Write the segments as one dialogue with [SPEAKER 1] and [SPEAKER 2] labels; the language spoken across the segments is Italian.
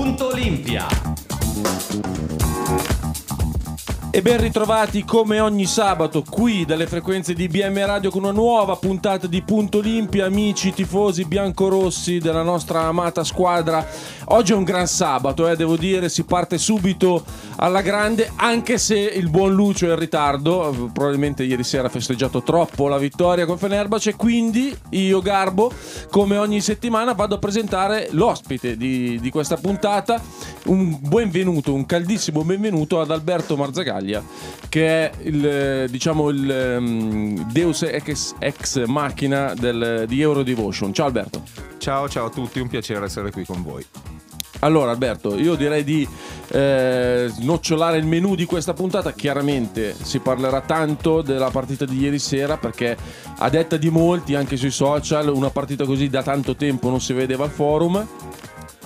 [SPEAKER 1] Punto Olimpia.
[SPEAKER 2] E ben ritrovati come ogni sabato qui dalle frequenze di BM Radio con una nuova puntata di Punto Olimpia, amici tifosi biancorossi della nostra amata squadra. Oggi è un gran sabato, eh, devo dire, si parte subito alla grande, anche se il buon Lucio è in ritardo, probabilmente ieri sera ha festeggiato troppo la vittoria con Fenerbahce, quindi io Garbo, come ogni settimana, vado a presentare l'ospite di, di questa puntata, un benvenuto, un caldissimo benvenuto ad Alberto Marzagaglia, che è il, diciamo, il um, Deus ex, ex machina del, di Eurodevotion. Ciao Alberto.
[SPEAKER 3] Ciao, ciao a tutti, un piacere essere qui con voi.
[SPEAKER 2] Allora Alberto, io direi di eh, snocciolare il menù di questa puntata. Chiaramente si parlerà tanto della partita di ieri sera perché a detta di molti, anche sui social, una partita così da tanto tempo non si vedeva al forum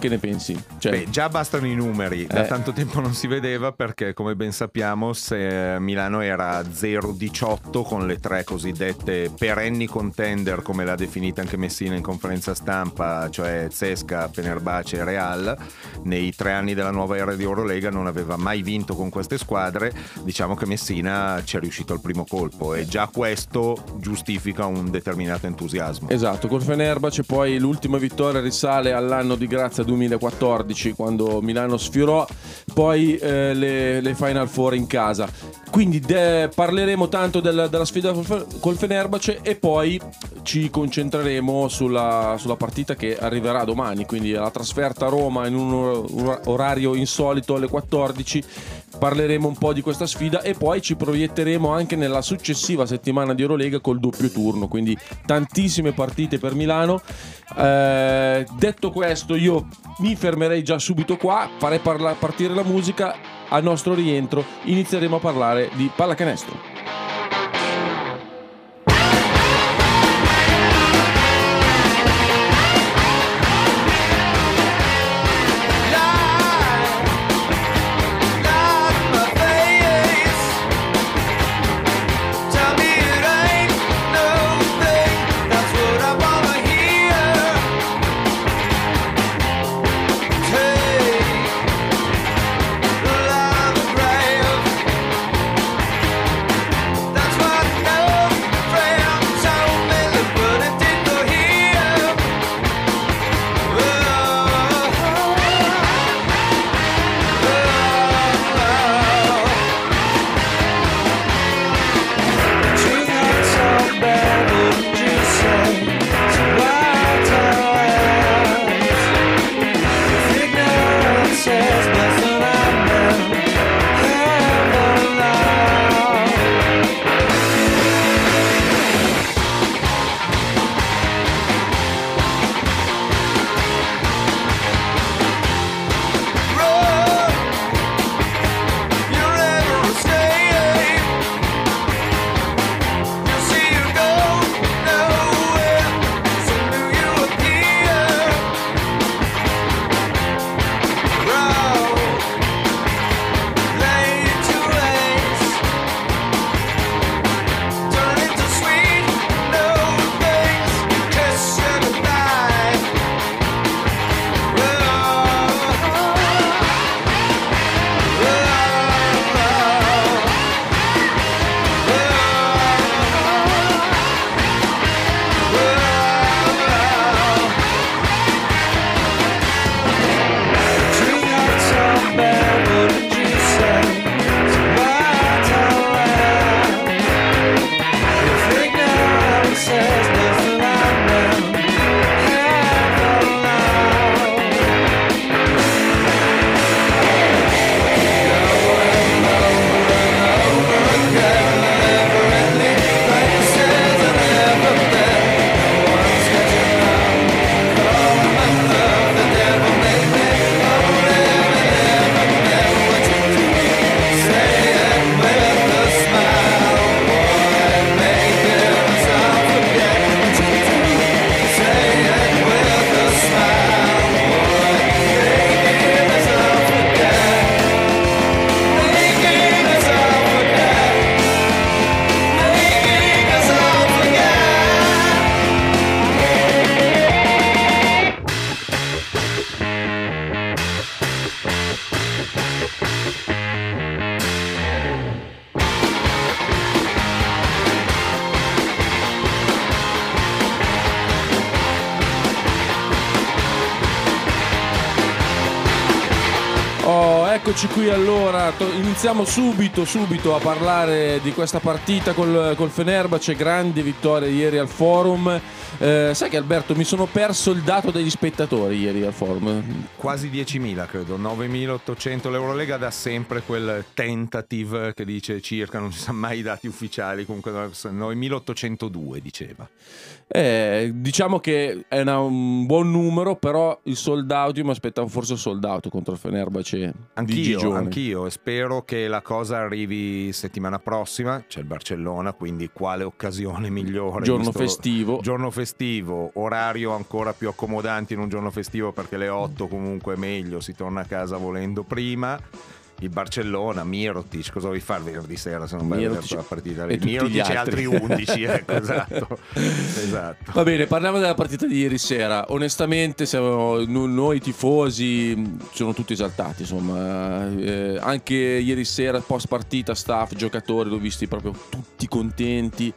[SPEAKER 2] che ne pensi?
[SPEAKER 3] Cioè... Beh, già bastano i numeri, da eh. tanto tempo non si vedeva perché come ben sappiamo se Milano era 0-18 con le tre cosiddette perenni contender come l'ha definita anche Messina in conferenza stampa, cioè Zesca, Fenerbace e Real, nei tre anni della nuova era di Eurolega non aveva mai vinto con queste squadre, diciamo che Messina ci è riuscito al primo colpo e già questo giustifica un determinato entusiasmo.
[SPEAKER 2] Esatto, col Fenerbace poi l'ultima vittoria risale all'anno di grazia 2014 quando Milano sfiorò, poi eh, le, le, Final Four in casa. Quindi de- parleremo tanto del, della sfida col Fenerbace e poi ci concentreremo sulla, sulla, partita che arriverà domani, quindi la trasferta a Roma in un orario insolito alle 14 parleremo un po' di questa sfida e poi ci proietteremo anche nella successiva settimana di Eurolega col doppio turno, quindi tantissime partite per Milano. Eh, detto questo, io mi fermerei già subito qua, farei parla- partire la musica. Al nostro rientro inizieremo a parlare di pallacanestro. Iniziamo subito, subito a parlare di questa partita col, col Fenerbahce, grande vittoria ieri al forum. Eh, sai che Alberto mi sono perso il dato degli spettatori ieri al forum.
[SPEAKER 3] Quasi 10.000 credo, 9.800. L'Eurolega dà sempre quel tentative che dice circa, non si sa mai i dati ufficiali, comunque 9.802 diceva.
[SPEAKER 2] Eh, diciamo che è una, un buon numero, però il sold out, io mi aspettavo forse il sold out contro il Fenerbahce
[SPEAKER 3] Anch'io, anch'io, e spero che la cosa arrivi settimana prossima, c'è il Barcellona, quindi quale occasione migliore?
[SPEAKER 2] Giorno festivo.
[SPEAKER 3] Giorno festivo, orario ancora più accomodante in un giorno festivo perché le 8 comunque è meglio, si torna a casa volendo prima il Barcellona, Mirotic, cosa vuoi fare venerdì sera se non vai Mirotic, a la partita lì? Mirotic e altri 11, ecco, esatto. esatto.
[SPEAKER 2] Va bene, parliamo della partita di ieri sera. Onestamente siamo, noi tifosi sono tutti esaltati, insomma. Eh, anche ieri sera, post partita, staff, giocatori, l'ho visti proprio tutti contenti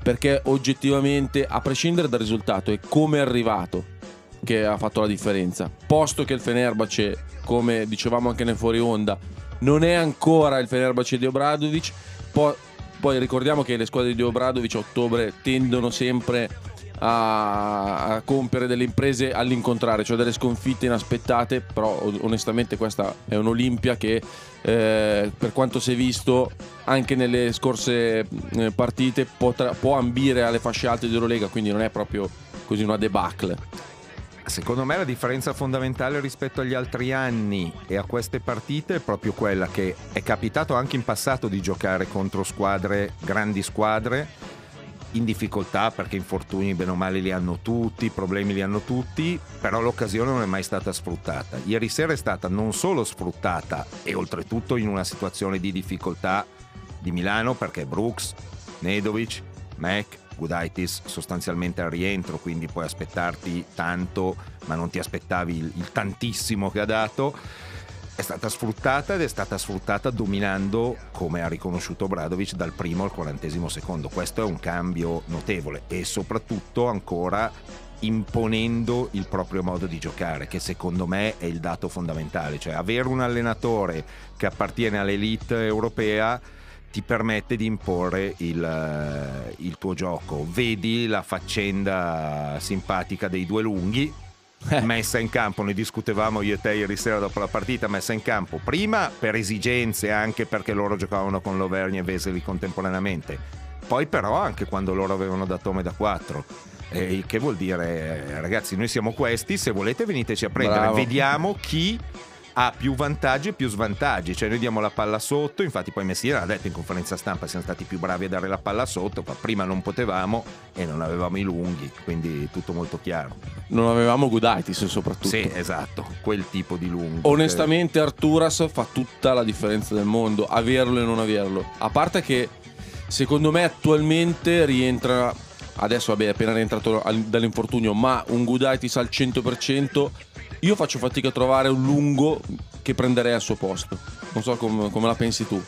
[SPEAKER 2] perché oggettivamente, a prescindere dal risultato, è come è arrivato che ha fatto la differenza. Posto che il Fenerbahce, come dicevamo anche nel fuori onda, non è ancora il Fenerbahce di Obradovic, poi, poi ricordiamo che le squadre di Obradovic a ottobre tendono sempre a, a, compiere delle imprese all'incontrario, cioè delle sconfitte inaspettate, però onestamente questa è un'Olimpia che eh, per quanto si è visto anche nelle scorse eh, partite potrà, può ambire alle fasce alte di Eurolega, quindi non è proprio così una debacle.
[SPEAKER 3] Secondo me la differenza fondamentale rispetto agli altri anni e a queste partite è proprio quella che è capitato anche in passato di giocare contro squadre, grandi squadre, in difficoltà perché infortuni bene o male li hanno tutti, problemi li hanno tutti, però l'occasione non è mai stata sfruttata. Ieri sera è stata non solo sfruttata e oltretutto in una situazione di difficoltà di Milano perché Brooks, Nedovic, Mac Gudaitis sostanzialmente al rientro, quindi puoi aspettarti tanto, ma non ti aspettavi il, il tantissimo che ha dato è stata sfruttata ed è stata sfruttata dominando, come ha riconosciuto Bradovic, dal primo al quarantesimo secondo. Questo è un cambio notevole e soprattutto ancora imponendo il proprio modo di giocare, che secondo me è il dato fondamentale, cioè avere un allenatore che appartiene all'elite europea ti permette di imporre il, eh, il, tuo gioco. Vedi la faccenda simpatica dei due lunghi. Eh. Messa in campo, ne discutevamo io e te ieri sera dopo la partita, messa in campo prima per esigenze, anche perché loro giocavano con Loverni e Veseli contemporaneamente, poi però anche quando loro avevano da Tome da 4. Eh, che vuol dire, eh, ragazzi, noi siamo questi, se volete veniteci a prendere, Bravo. vediamo chi ha più vantaggi e più svantaggi, cioè noi diamo la palla sotto, infatti poi Messina ha detto in conferenza stampa siamo stati più bravi a dare la palla sotto, ma prima non potevamo e non avevamo i lunghi, quindi tutto molto chiaro.
[SPEAKER 2] Non avevamo Gudaitis soprattutto.
[SPEAKER 3] Sì, esatto, quel tipo di lungo.
[SPEAKER 2] Onestamente che... Arturas fa tutta la differenza del mondo, averlo e non averlo. A parte che secondo me attualmente rientra adesso vabbè è appena rientrato dall'infortunio ma un Gudaitis al 100% io faccio fatica a trovare un lungo che prenderei al suo posto. Non so com- come la pensi tu.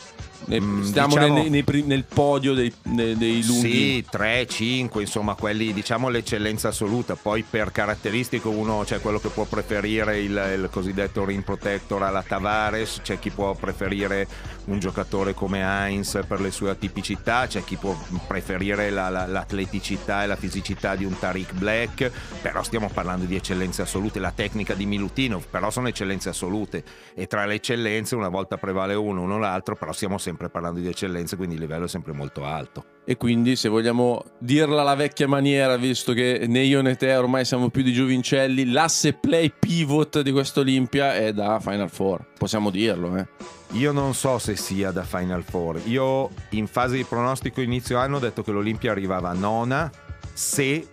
[SPEAKER 2] Mm, stiamo diciamo, nei, nei, nei, nel podio dei, dei, lunghi.
[SPEAKER 3] Sì, 3, 5, insomma, quelli diciamo l'eccellenza assoluta. Poi per caratteristico uno c'è quello che può preferire il, il cosiddetto ring protector alla Tavares, c'è chi può preferire un giocatore come Heinz per le sue atipicità, c'è chi può preferire la, la, l'atleticità e la fisicità di un Tariq Black, però stiamo parlando di eccellenze assolute, la tecnica di Milutinov, però sono eccellenze assolute e tra le eccellenze una volta prevale uno, uno l'altro, però stiamo sempre parlando di eccellenze, quindi il livello è sempre molto alto.
[SPEAKER 2] E quindi se vogliamo dirla alla vecchia maniera, visto che né io né te ormai siamo più di giovincelli, l'asse play pivot di questa Olimpia è da Final Four, possiamo dirlo, eh.
[SPEAKER 3] Io non so se sia da Final Four. Io in fase di pronostico inizio anno ho detto che l'Olimpia arrivava a nona se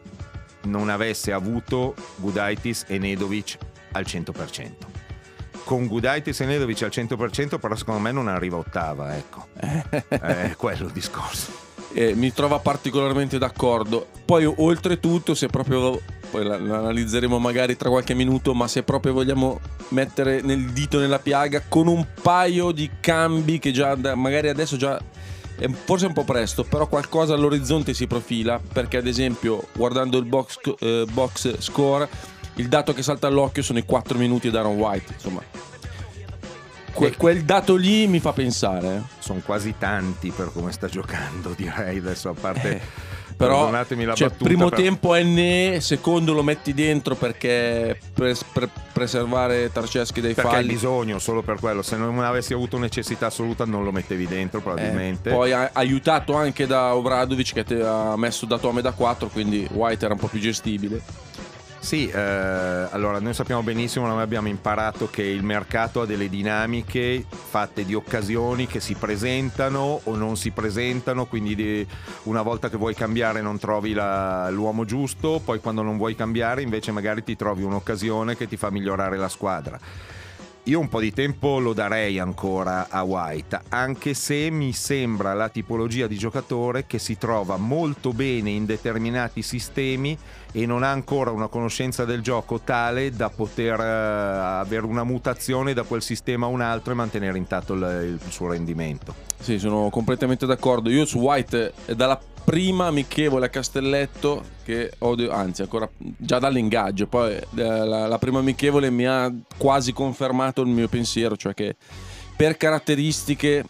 [SPEAKER 3] non avesse avuto Gudaitis e Nedovic al 100%. Con Gudaitis e Nedovic al 100% però secondo me non arriva ottava, ecco. È quello il discorso.
[SPEAKER 2] Eh, mi trova particolarmente d'accordo. Poi oltretutto se proprio poi l'analizzeremo magari tra qualche minuto, ma se proprio vogliamo mettere nel dito nella piaga con un paio di cambi che già magari adesso già è forse un po' presto, però qualcosa all'orizzonte si profila, perché ad esempio guardando il box, eh, box score, il dato che salta all'occhio sono i 4 minuti da Aaron White, insomma Que- quel dato lì mi fa pensare. eh.
[SPEAKER 3] Sono quasi tanti per come sta giocando, direi adesso, a parte...
[SPEAKER 2] Eh, Però cioè, primo
[SPEAKER 3] però-
[SPEAKER 2] tempo NE, secondo lo metti dentro perché per, per preservare Tarceschi dai
[SPEAKER 3] Perché hai
[SPEAKER 2] falli.
[SPEAKER 3] bisogno solo per quello, se non avessi avuto necessità assoluta non lo mettevi dentro
[SPEAKER 2] Eh,
[SPEAKER 3] probabilmente.
[SPEAKER 2] poi ha- aiutato anche da Obradovic che te ha messo da Tome da 4, quindi White era un po' più gestibile.
[SPEAKER 3] Sì, eh, allora noi sappiamo benissimo, noi abbiamo imparato che il mercato ha delle dinamiche fatte di occasioni che si presentano o non si presentano, quindi di- una volta che vuoi cambiare non trovi la- l'uomo giusto, poi quando non vuoi cambiare invece magari ti trovi un'occasione che ti fa migliorare la squadra. Io un po' di tempo lo darei ancora a White, anche se mi sembra la tipologia di giocatore che si trova molto bene in determinati sistemi e non ha ancora una conoscenza del gioco tale da poter eh, avere una mutazione da quel sistema a un altro e mantenere intatto il, il suo rendimento.
[SPEAKER 2] Sì, sono completamente d'accordo. Io su White è dalla prima amichevole a Castelletto che odio, anzi ancora già dall'ingaggio, poi eh, la, la prima amichevole mi ha quasi confermato il mio pensiero, cioè che per caratteristiche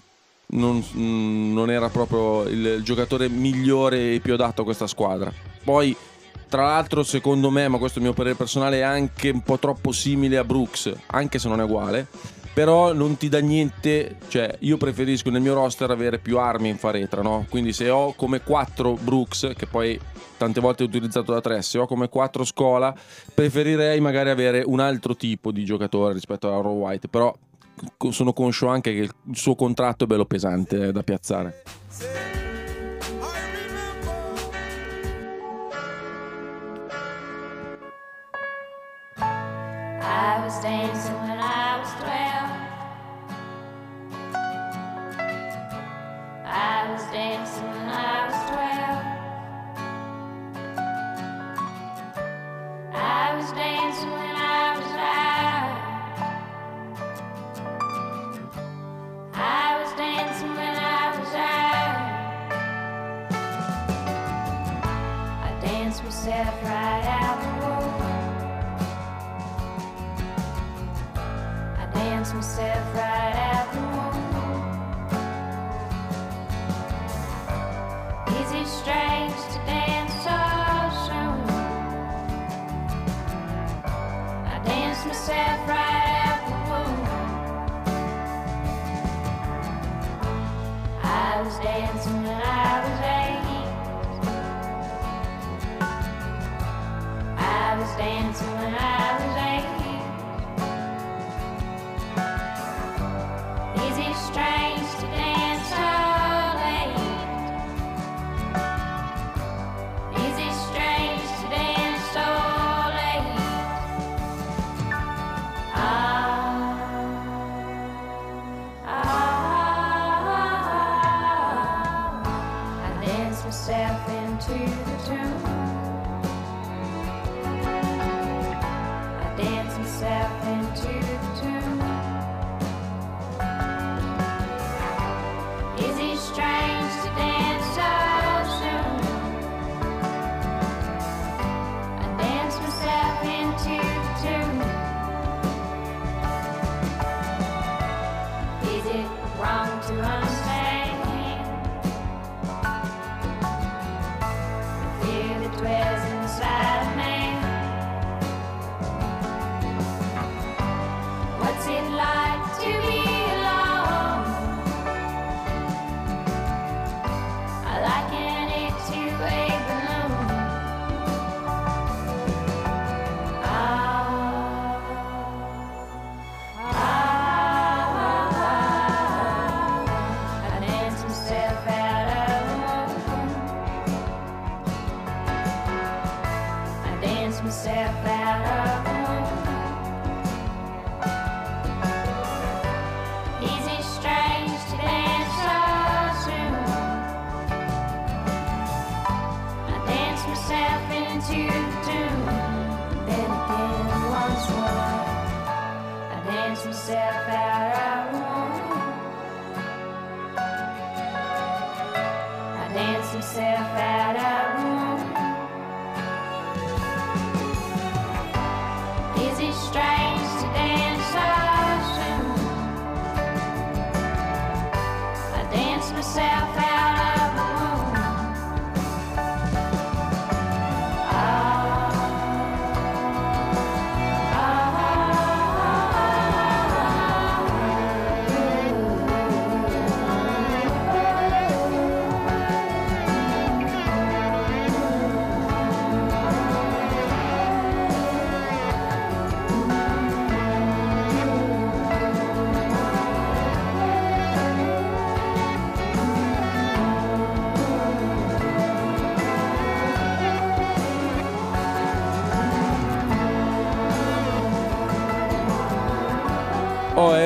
[SPEAKER 2] non, mm, non era proprio il, il giocatore migliore e più adatto a questa squadra. Poi tra l'altro, secondo me, ma questo è il mio parere personale, è anche un po' troppo simile a Brooks, anche se non è uguale. Però non ti dà niente, cioè io preferisco nel mio roster avere più armi in faretra, no? Quindi se ho come 4 Brooks, che poi tante volte è utilizzato da 3, se ho come 4 Scola, preferirei magari avere un altro tipo di giocatore rispetto a Aaron White, però sono conscio anche che il suo contratto è bello pesante da piazzare.
[SPEAKER 1] I was dancing when I was
[SPEAKER 2] 12.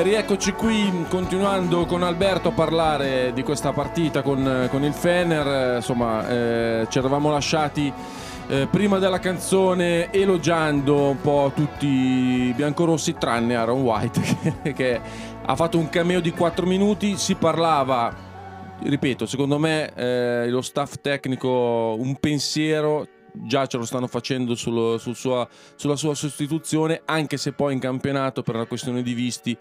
[SPEAKER 2] Rieccoci qui continuando con Alberto a parlare di questa partita con, con il Fener. Insomma, eh, ci eravamo lasciati eh, prima della canzone elogiando un po' tutti i biancorossi, tranne Aaron White, che, che ha fatto un cameo di 4 minuti. Si parlava, ripeto, secondo me eh, lo staff tecnico un pensiero già ce lo stanno facendo sullo, sul sua, sulla sua sostituzione, anche se poi in campionato per una questione di visti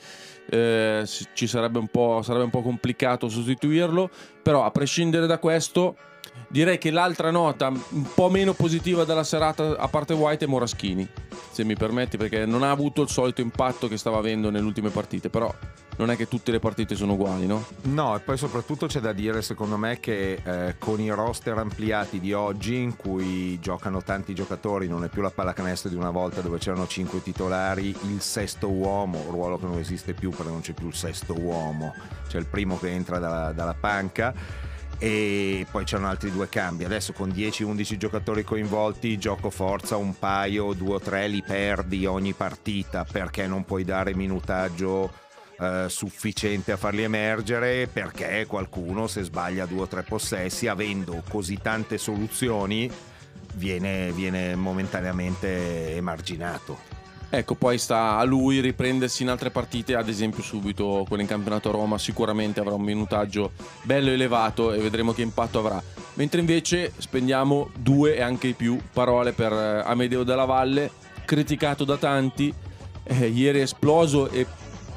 [SPEAKER 2] eh, ci sarebbe un, sarebbe un po' complicato sostituirlo, però a prescindere da questo direi che l'altra nota un po' meno positiva della serata a parte White è Moraschini, se mi permetti, perché non ha avuto il solito impatto che stava avendo nelle ultime partite, però non è che tutte le partite sono uguali, no?
[SPEAKER 3] No, e poi soprattutto c'è da dire secondo me che eh, con i roster ampliati di oggi in cui giocano tanti giocatori, non è più la pallacanestro di una volta dove c'erano cinque titolari, il sesto uomo, ruolo che non esiste più perché non c'è più il sesto uomo, c'è il primo che entra dalla, dalla panca e poi c'erano altri due cambi. Adesso con 10-11 giocatori coinvolti, gioco forza un paio, due o tre li perdi ogni partita perché non puoi dare minutaggio eh, sufficiente a farli emergere perché qualcuno se sbaglia due o tre possessi avendo così tante soluzioni viene, viene momentaneamente emarginato.
[SPEAKER 2] Ecco, poi sta a lui riprendersi in altre partite, ad esempio subito quella in campionato a Roma, sicuramente avrà un minutaggio bello elevato e vedremo che impatto avrà. Mentre invece spendiamo due e anche più parole per eh, Amedeo della Valle, criticato da tanti, eh, ieri è esploso e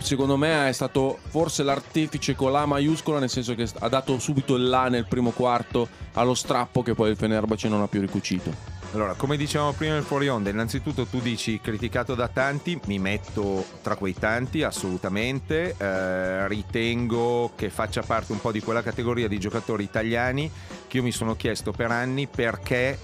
[SPEAKER 2] secondo me è stato forse l'artefice con la maiuscola, nel senso che ha dato subito il là nel primo quarto allo strappo che poi il Fenerbahce non ha più ricucito.
[SPEAKER 3] Allora, come dicevamo prima nel fuori onda, innanzitutto tu dici criticato da tanti, mi metto tra quei tanti assolutamente, eh, ritengo che faccia parte un po' di quella categoria di giocatori italiani che io mi sono chiesto per anni perché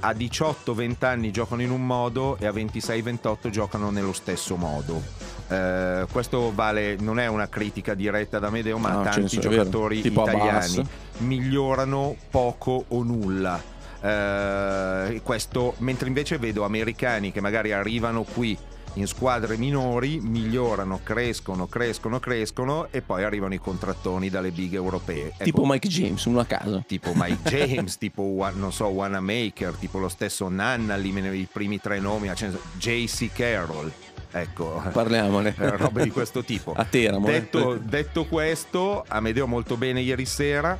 [SPEAKER 3] a 18-20 anni giocano in un modo e a 26-28 giocano nello stesso modo. Eh, questo vale, non è una critica diretta da Medeo, ma no, tanti giocatori italiani migliorano poco o nulla eh, questo, mentre invece vedo americani che magari arrivano qui in squadre minori, migliorano, crescono, crescono, crescono e poi arrivano i contrattoni dalle big europee.
[SPEAKER 2] Ecco, tipo Mike James, uno a caso.
[SPEAKER 3] Tipo Mike James, tipo, non so, Wanamaker, tipo lo stesso Nanna, lì i primi tre nomi, JC Carroll. Ecco,
[SPEAKER 2] parliamone.
[SPEAKER 3] Eh, robe di questo tipo.
[SPEAKER 2] A Teramo.
[SPEAKER 3] Detto, detto questo, Amedeo molto bene ieri sera.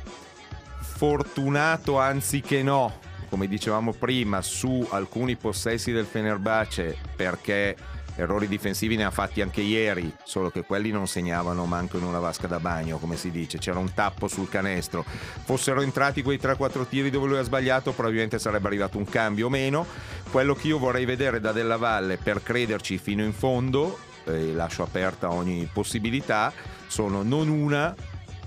[SPEAKER 3] Fortunato anziché no come dicevamo prima, su alcuni possessi del Fenerbahce perché errori difensivi ne ha fatti anche ieri, solo che quelli non segnavano manco in una vasca da bagno, come si dice, c'era un tappo sul canestro. Fossero entrati quei 3-4 tiri dove lui ha sbagliato, probabilmente sarebbe arrivato un cambio o meno. Quello che io vorrei vedere da Della Valle per crederci fino in fondo, e lascio aperta ogni possibilità, sono non una,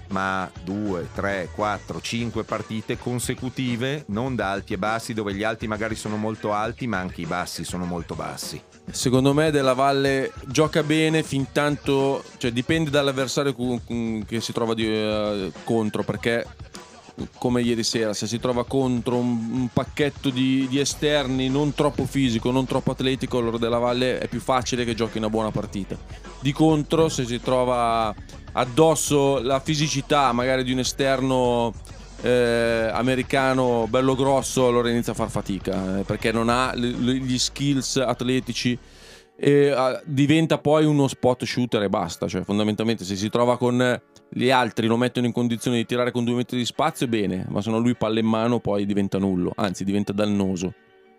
[SPEAKER 3] ma due, tre, quattro, cinque partite consecutive, non da alti e bassi, dove gli alti magari sono molto alti, ma anche i bassi sono molto bassi.
[SPEAKER 2] Secondo me Della Valle gioca bene fin tanto, cioè dipende dall'avversario che si trova di, uh, contro, perché come ieri sera, se si trova contro un, un pacchetto di, di, esterni non troppo fisico, non troppo atletico, allora Della Valle è più facile che giochi una buona partita. Di contro, se si trova addosso la fisicità magari di un esterno eh, americano bello grosso, allora inizia a far fatica eh, perché non ha gli skills atletici e uh, diventa poi uno spot shooter e basta. Cioè, fondamentalmente, se si trova con gli altri, lo mettono in condizione di tirare con due metri di spazio, bene, ma se non lui palla in mano, poi diventa nullo, anzi, diventa dannoso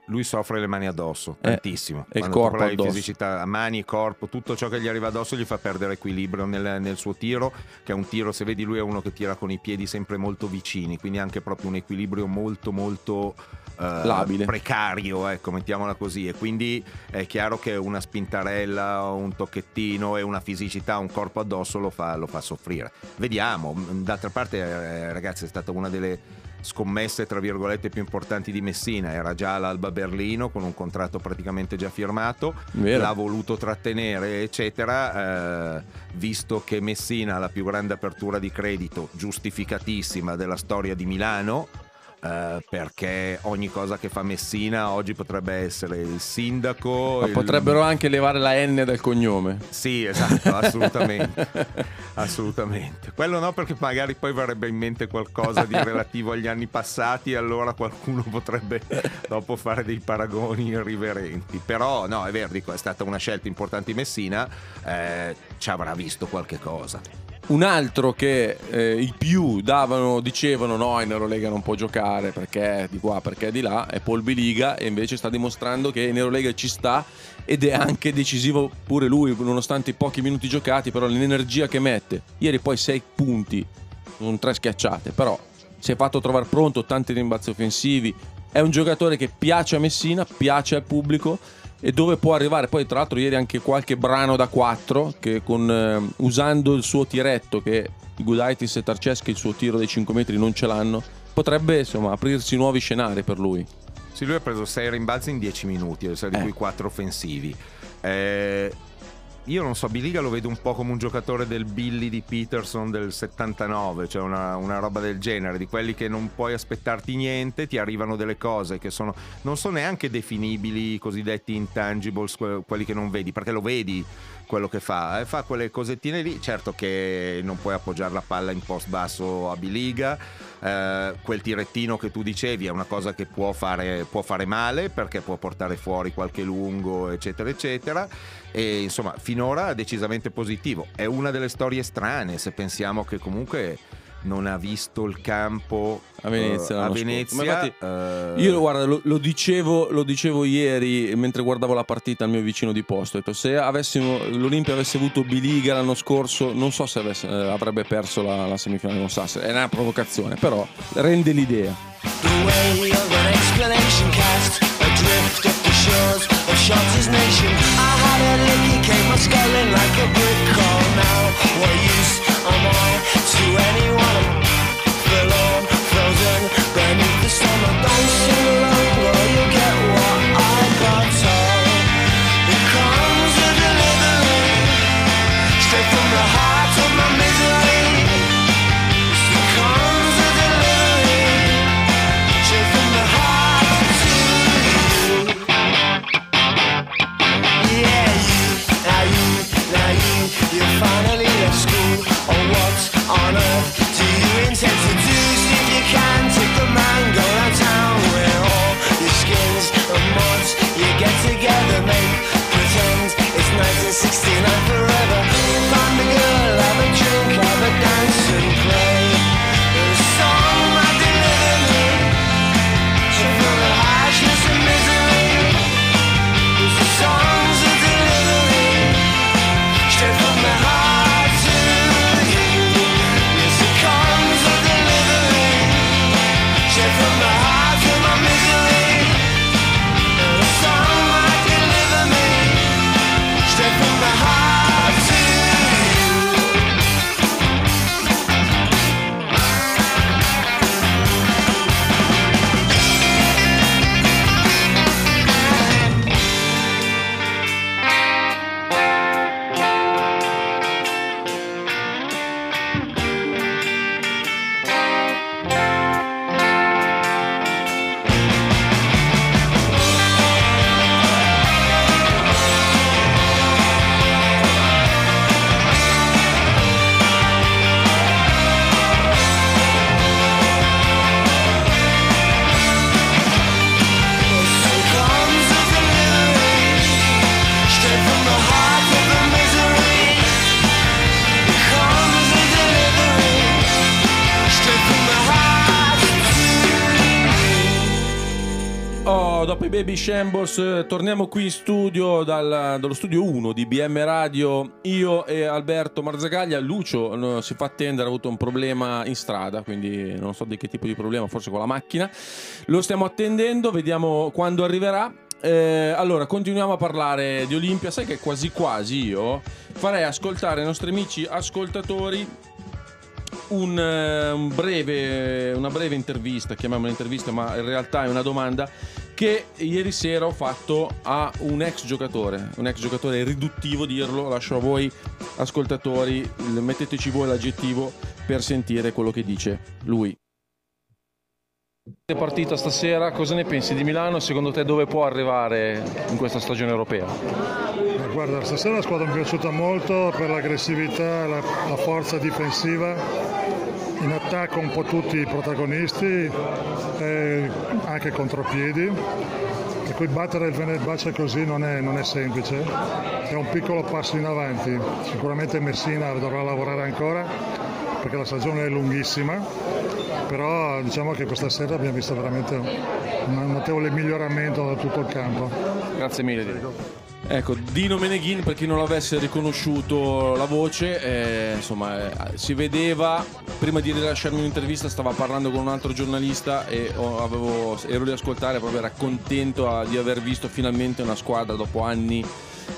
[SPEAKER 3] lui soffre le mani addosso eh, tantissimo.
[SPEAKER 2] E il corpo
[SPEAKER 3] di fisicità, mani, corpo, tutto ciò che gli arriva addosso gli fa perdere equilibrio nel, nel, suo tiro, che è un tiro, se vedi lui è uno che tira con i piedi sempre molto vicini, quindi anche proprio un equilibrio molto molto eh,
[SPEAKER 2] labile,
[SPEAKER 3] precario, ecco, mettiamola così. E quindi è chiaro che una spintarella, un tocchettino e una fisicità, un corpo addosso lo fa, lo fa soffrire. Vediamo, d'altra parte eh, ragazzi è stata una delle scommesse tra virgolette più importanti di Messina era già l'Alba Berlino con un contratto praticamente già firmato
[SPEAKER 2] Vero.
[SPEAKER 3] l'ha voluto trattenere eccetera eh, visto che Messina ha la più grande apertura di credito giustificatissima della storia di Milano eh, perché ogni cosa che fa Messina oggi potrebbe essere il sindaco.
[SPEAKER 2] Ma
[SPEAKER 3] il-
[SPEAKER 2] potrebbero anche levare la N dal cognome.
[SPEAKER 3] Sì, esatto, assolutamente. assolutamente. Quello no, perché magari poi verrebbe in mente qualcosa di relativo agli anni passati, e allora qualcuno potrebbe dopo fare dei paragoni irriverenti. Però, no, è vero, dico, è stata una scelta importante in Messina, eh, ci avrà visto qualche cosa.
[SPEAKER 2] Un altro che eh, i più davano, dicevano no, in Eurolega non può giocare perché di qua, perché di là, è Paul Biliga e invece sta dimostrando che in Eurolega ci sta ed è anche decisivo pure lui, nonostante i pochi minuti giocati, però l'energia che mette. Ieri poi 6 punti, sono tre schiacciate, però si è fatto trovare pronto, tanti rimbalzi offensivi, è un giocatore che piace a Messina, piace al pubblico e dove può arrivare. Poi, tra l'altro, ieri anche qualche brano da 4 che con, eh, usando il suo tiretto, che Gudaitis e Tarceschi il suo tiro dei 5 metri non ce l'hanno, potrebbe insomma aprirsi nuovi scenari per lui.
[SPEAKER 3] Sì, lui ha preso 6 rimbalzi in 10 minuti, di
[SPEAKER 2] Eh.
[SPEAKER 3] cui 4 offensivi. Eh, io non so, Biliga lo vedo un po' come un giocatore del Billy di Peterson del 79, cioè una, una roba del genere, di quelli che non puoi aspettarti niente, ti arrivano delle cose che sono, non sono neanche definibili, i cosiddetti intangibles, que- quelli che non vedi, perché lo vedi quello che fa, eh, fa quelle cosettine lì, certo che non puoi appoggiare la palla in post basso a Biliga, eh, quel tirettino che tu dicevi è una cosa che può fare, può fare male perché può portare fuori qualche lungo eccetera eccetera. E insomma finora decisamente positivo. È una delle storie strane se pensiamo che comunque non ha visto il campo
[SPEAKER 2] A Venezia
[SPEAKER 3] eh, a. Venezia
[SPEAKER 2] Ma infatti
[SPEAKER 3] eh,
[SPEAKER 2] Io guarda, lo, lo dicevo, lo dicevo ieri mentre guardavo la partita al mio vicino di posto. Ho detto, se avessimo, l'Olimpia avesse avuto Biliga l'anno scorso, non so se avesse- eh, avrebbe perso la, la semifinale, non so se è una provocazione, però rende l'idea.
[SPEAKER 4] The
[SPEAKER 2] Baby Shambles, torniamo qui in studio dal- dallo studio 1 di BM Radio. Io e Alberto Marzagaglia. Lucio no, si fa attendere, ha avuto un problema in strada, quindi non so di che tipo di problema, forse con la macchina. Lo stiamo attendendo, vediamo quando arriverà. Eh, allora, continuiamo a parlare di Olimpia. Sai che quasi quasi io farei ascoltare ai nostri amici ascoltatori un, eh, un breve, una breve intervista, chiamiamola intervista, ma in realtà è una domanda che ieri sera ho fatto a un ex giocatore, un ex giocatore è riduttivo dirlo, lascio a voi ascoltatori, metteteci voi l'aggettivo per sentire quello che dice lui. Partita stasera, cosa ne pensi di Milano? Secondo te dove può arrivare in questa stagione europea?
[SPEAKER 5] Guarda, stasera la squadra mi è piaciuta molto per l'aggressività, la, la forza difensiva, in attacco un po' tutti i protagonisti, e anche contropiedi. Per cui battere il Fenerbahce così non è, non è semplice, è un piccolo passo in avanti. Sicuramente Messina dovrà lavorare ancora perché la stagione è lunghissima, però diciamo che questa sera abbiamo visto veramente un notevole miglioramento da tutto il campo.
[SPEAKER 2] Grazie mille. Ecco, Dino Meneghin, per chi non l'avesse riconosciuto la voce, eh, insomma, eh, si vedeva, prima di rilasciarmi un'intervista stava parlando con un altro giornalista e ho- avevo- ero lì ad ascoltare, proprio era contento ah, di aver visto finalmente una squadra dopo anni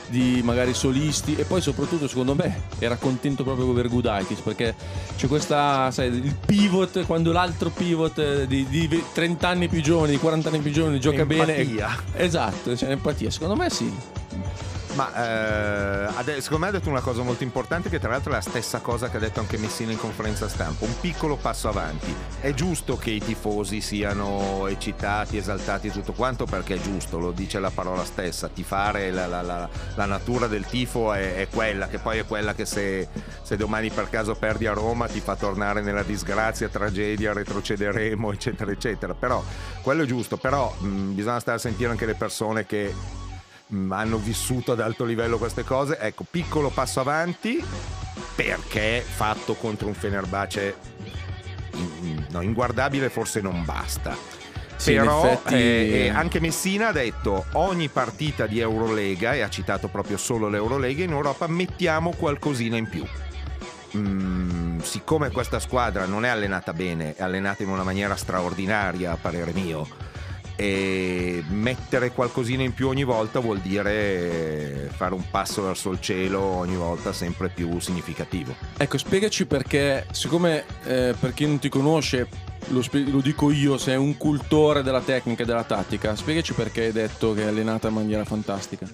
[SPEAKER 2] di magari solisti e poi soprattutto secondo me era contento proprio con Vergudaitis perché c'è questa, sai, il pivot, quando l'altro pivot eh, di, di 30 anni più giovane, di 40 anni più giovane gioca bene.
[SPEAKER 3] Empatia.
[SPEAKER 2] Esatto, c'è empatia, secondo me sì.
[SPEAKER 3] Ma eh, secondo me ha detto una cosa molto importante che tra l'altro è la stessa cosa che ha detto anche Messina in conferenza stampa, un piccolo passo avanti. È giusto che i tifosi siano eccitati, esaltati e tutto quanto perché è giusto, lo dice la parola stessa, tifare, la, la- la- la natura del tifo è, è quella, che poi è quella che se, se domani per caso perdi a Roma ti fa tornare nella disgrazia, tragedia, retrocederemo, eccetera, eccetera. Però quello è giusto, però mh, bisogna stare a sentire anche le persone che mh, hanno vissuto ad alto livello queste cose. Ecco, piccolo passo avanti perché fatto contro un Fenerbahce in- no, inguardabile forse non basta.
[SPEAKER 2] Sì,
[SPEAKER 3] Però
[SPEAKER 2] effetti-
[SPEAKER 3] eh, eh, anche Messina ha detto ogni partita di Eurolega, e ha citato proprio solo l'Eurolega, in Europa mettiamo qualcosina in più. Mm, siccome questa squadra non è allenata bene, è allenata in una maniera straordinaria a parere mio, e mettere qualcosina in più ogni volta vuol dire fare un passo verso il cielo ogni volta sempre più significativo.
[SPEAKER 2] Ecco, spiegaci perché, siccome eh, per chi non ti conosce, lo, spie- lo dico io, sei un cultore della tecnica e della tattica, spiegaci perché hai detto che è allenata in maniera fantastica.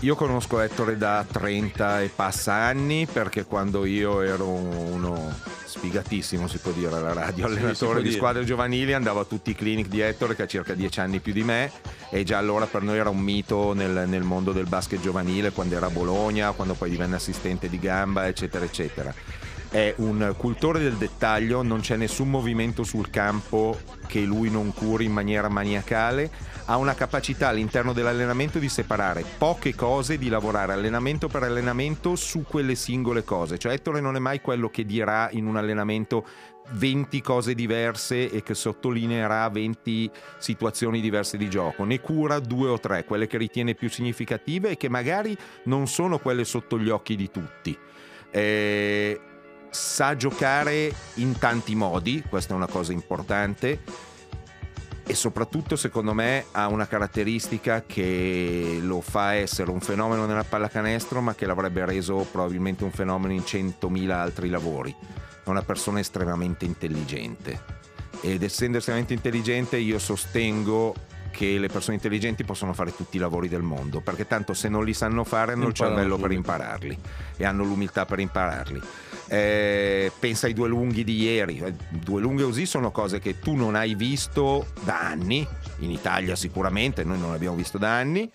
[SPEAKER 3] Io conosco Ettore da 30 e passa anni perché quando io ero uno sfigatissimo, si può dire alla radio,
[SPEAKER 2] Sì,
[SPEAKER 3] allenatore
[SPEAKER 2] può
[SPEAKER 3] di squadre giovanili, andavo a tutti i clinic di Ettore che ha circa 10 anni più di me e già allora per noi era un mito nel, nel mondo del basket giovanile quando era a Bologna, quando poi divenne assistente di gamba, eccetera, eccetera. È un cultore del dettaglio, non c'è nessun movimento sul campo che lui non curi in maniera maniacale ha una capacità all'interno dell'allenamento di separare poche cose, di lavorare allenamento per allenamento su quelle singole cose. Cioè Ettore non è mai quello che dirà in un allenamento 20 cose diverse e che sottolineerà 20 situazioni diverse di gioco. Ne cura due o tre, quelle che ritiene più significative e che magari non sono quelle sotto gli occhi di tutti. Eh, sa giocare in tanti modi, questa è una cosa importante e soprattutto secondo me ha una caratteristica che lo fa essere un fenomeno nella pallacanestro ma che l'avrebbe reso probabilmente un fenomeno in 100.000 altri lavori. È una persona estremamente intelligente ed essendo estremamente intelligente io sostengo che le persone intelligenti possono fare tutti i lavori del mondo perché tanto se non li sanno fare hanno il cervello per impararli e hanno l'umiltà per impararli. Eh, pensa ai due lunghi di ieri. Eh, Due lunghe così sono cose che tu non hai visto da anni, in Italia sicuramente, noi non l'abbiamo visto da anni,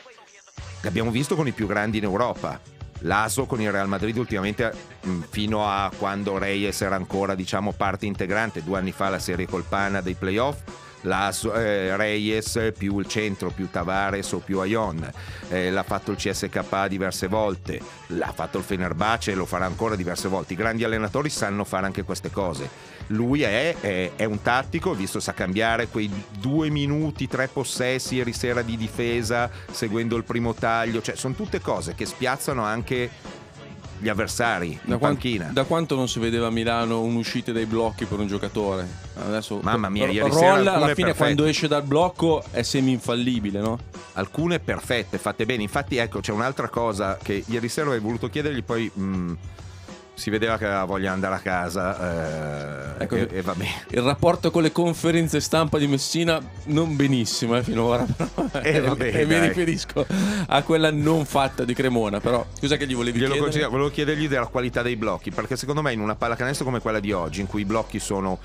[SPEAKER 3] che abbiamo visto con i più grandi in Europa. L'Aso con il Real Madrid ultimamente mh, fino a quando Reyes era ancora diciamo parte integrante, due anni fa la serie col Pana dei playoff, l'Aso, eh, Reyes più il centro, più Tavares o più Aion, Eh, l'ha fatto il CSK diverse volte, l'ha fatto il Fenerbahce e lo farà ancora diverse volte. I grandi allenatori sanno fare anche queste cose. Lui è, è- è un tattico, visto sa cambiare quei due minuti, tre possessi ieri sera di difesa, seguendo il primo taglio, cioè sono tutte cose che spiazzano anche gli avversari
[SPEAKER 2] Da,
[SPEAKER 3] in
[SPEAKER 2] quan-
[SPEAKER 3] panchina.
[SPEAKER 2] da quanto non si vedeva a Milano un'uscita dai blocchi per un giocatore? Adesso
[SPEAKER 3] Mamma mia, ieri sera
[SPEAKER 2] alla
[SPEAKER 3] alcune
[SPEAKER 2] fine
[SPEAKER 3] perfette.
[SPEAKER 2] quando esce dal blocco è semi infallibile, no?
[SPEAKER 3] alcune perfette, fatte bene. Infatti, ecco, c'è un'altra cosa che ieri sera avrei voluto chiedergli, poi mh, si vedeva che aveva voglia di andare a casa eh,
[SPEAKER 2] Ecco,
[SPEAKER 3] e, e va bene.
[SPEAKER 2] Il rapporto con le conferenze stampa di Messina non benissimo eh, finora. però.
[SPEAKER 3] Eh, vabbè,
[SPEAKER 2] e mi
[SPEAKER 3] dai.
[SPEAKER 2] riferisco a quella non fatta di Cremona. Però scusa che gli volevi
[SPEAKER 3] Glielo
[SPEAKER 2] chiedere?
[SPEAKER 3] consiglio- volevo chiedergli della qualità dei blocchi, perché secondo me in una pallacanestro come quella di oggi, in cui i blocchi sono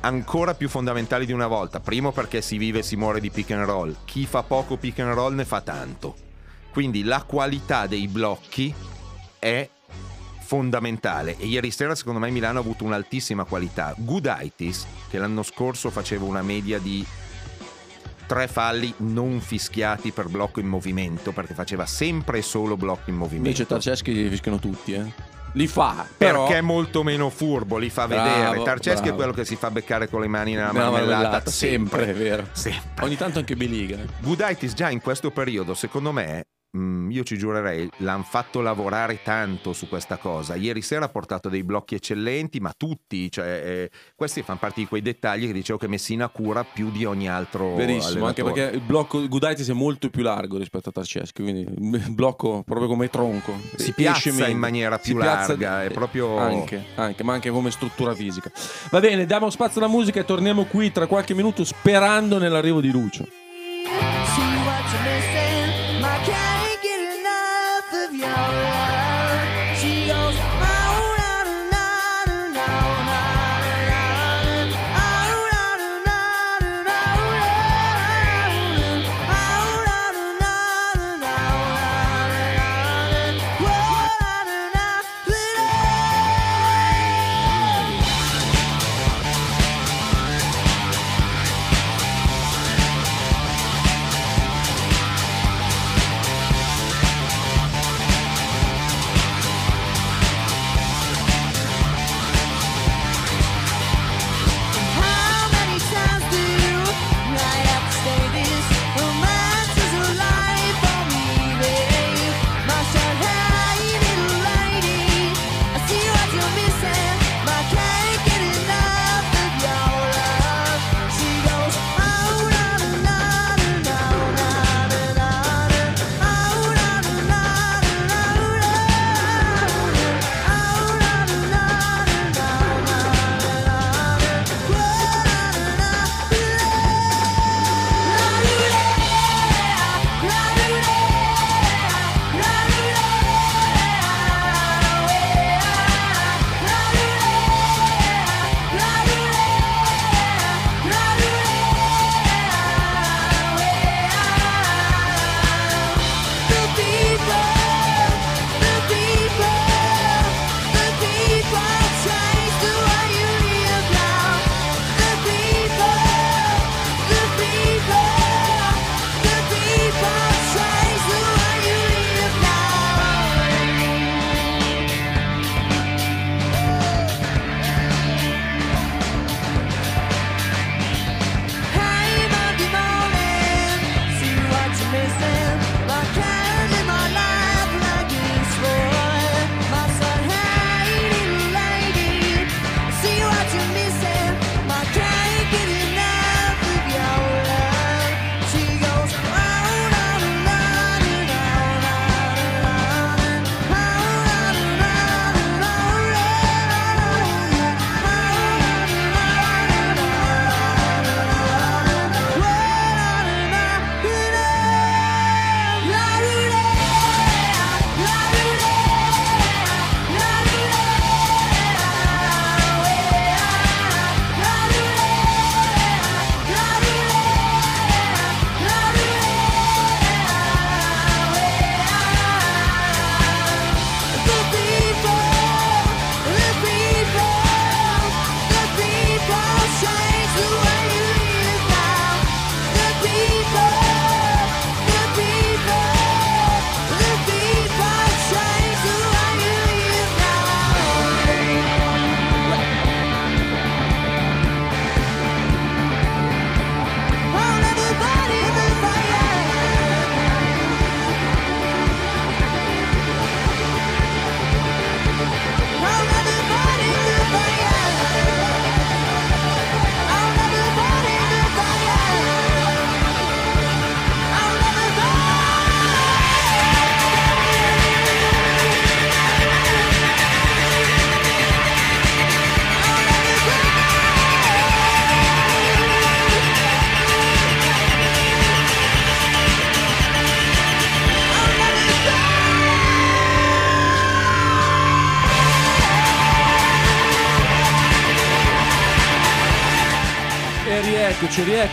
[SPEAKER 3] ancora più fondamentali di una volta. Primo perché si vive e si muore di pick and roll. Chi fa poco pick and roll ne fa tanto. Quindi la qualità dei blocchi è fondamentale e ieri sera secondo me Milano ha avuto un'altissima qualità. Gudaitis, che l'anno scorso faceva una media di tre falli non fischiati per blocco in movimento, perché faceva sempre e solo blocco in movimento.
[SPEAKER 2] Invece Tarceschi li fischiano tutti, eh. Li fa, però...
[SPEAKER 3] Perché è molto meno furbo, li fa
[SPEAKER 2] Bravo,
[SPEAKER 3] vedere. Tarceschi è
[SPEAKER 2] bravo.
[SPEAKER 3] quello che si fa beccare con le mani nella
[SPEAKER 2] Nella
[SPEAKER 3] marmellata.
[SPEAKER 2] marmellata, sempre, è vero.
[SPEAKER 3] Sempre.
[SPEAKER 2] Ogni tanto anche Biliga.
[SPEAKER 3] Gudaitis già in questo periodo, secondo me, mm, io ci giurerei, l'hanno fatto lavorare tanto su questa cosa. Ieri sera ha portato dei blocchi eccellenti, ma tutti, cioè, eh, questi fanno parte di quei dettagli che dicevo che Messina cura più di ogni altro
[SPEAKER 2] Verissimo, anche
[SPEAKER 3] allenatore.
[SPEAKER 2] perché il blocco Gudaitis è molto più largo rispetto a Tarceschi, quindi il blocco proprio come tronco.
[SPEAKER 3] Si piazza
[SPEAKER 2] meglio.
[SPEAKER 3] in maniera più
[SPEAKER 2] Si piazza-
[SPEAKER 3] larga, è proprio-
[SPEAKER 2] Anche, anche, ma anche come struttura fisica. Va bene, diamo spazio alla musica e torniamo qui tra qualche minuto sperando nell'arrivo di Lucio.
[SPEAKER 6] radio.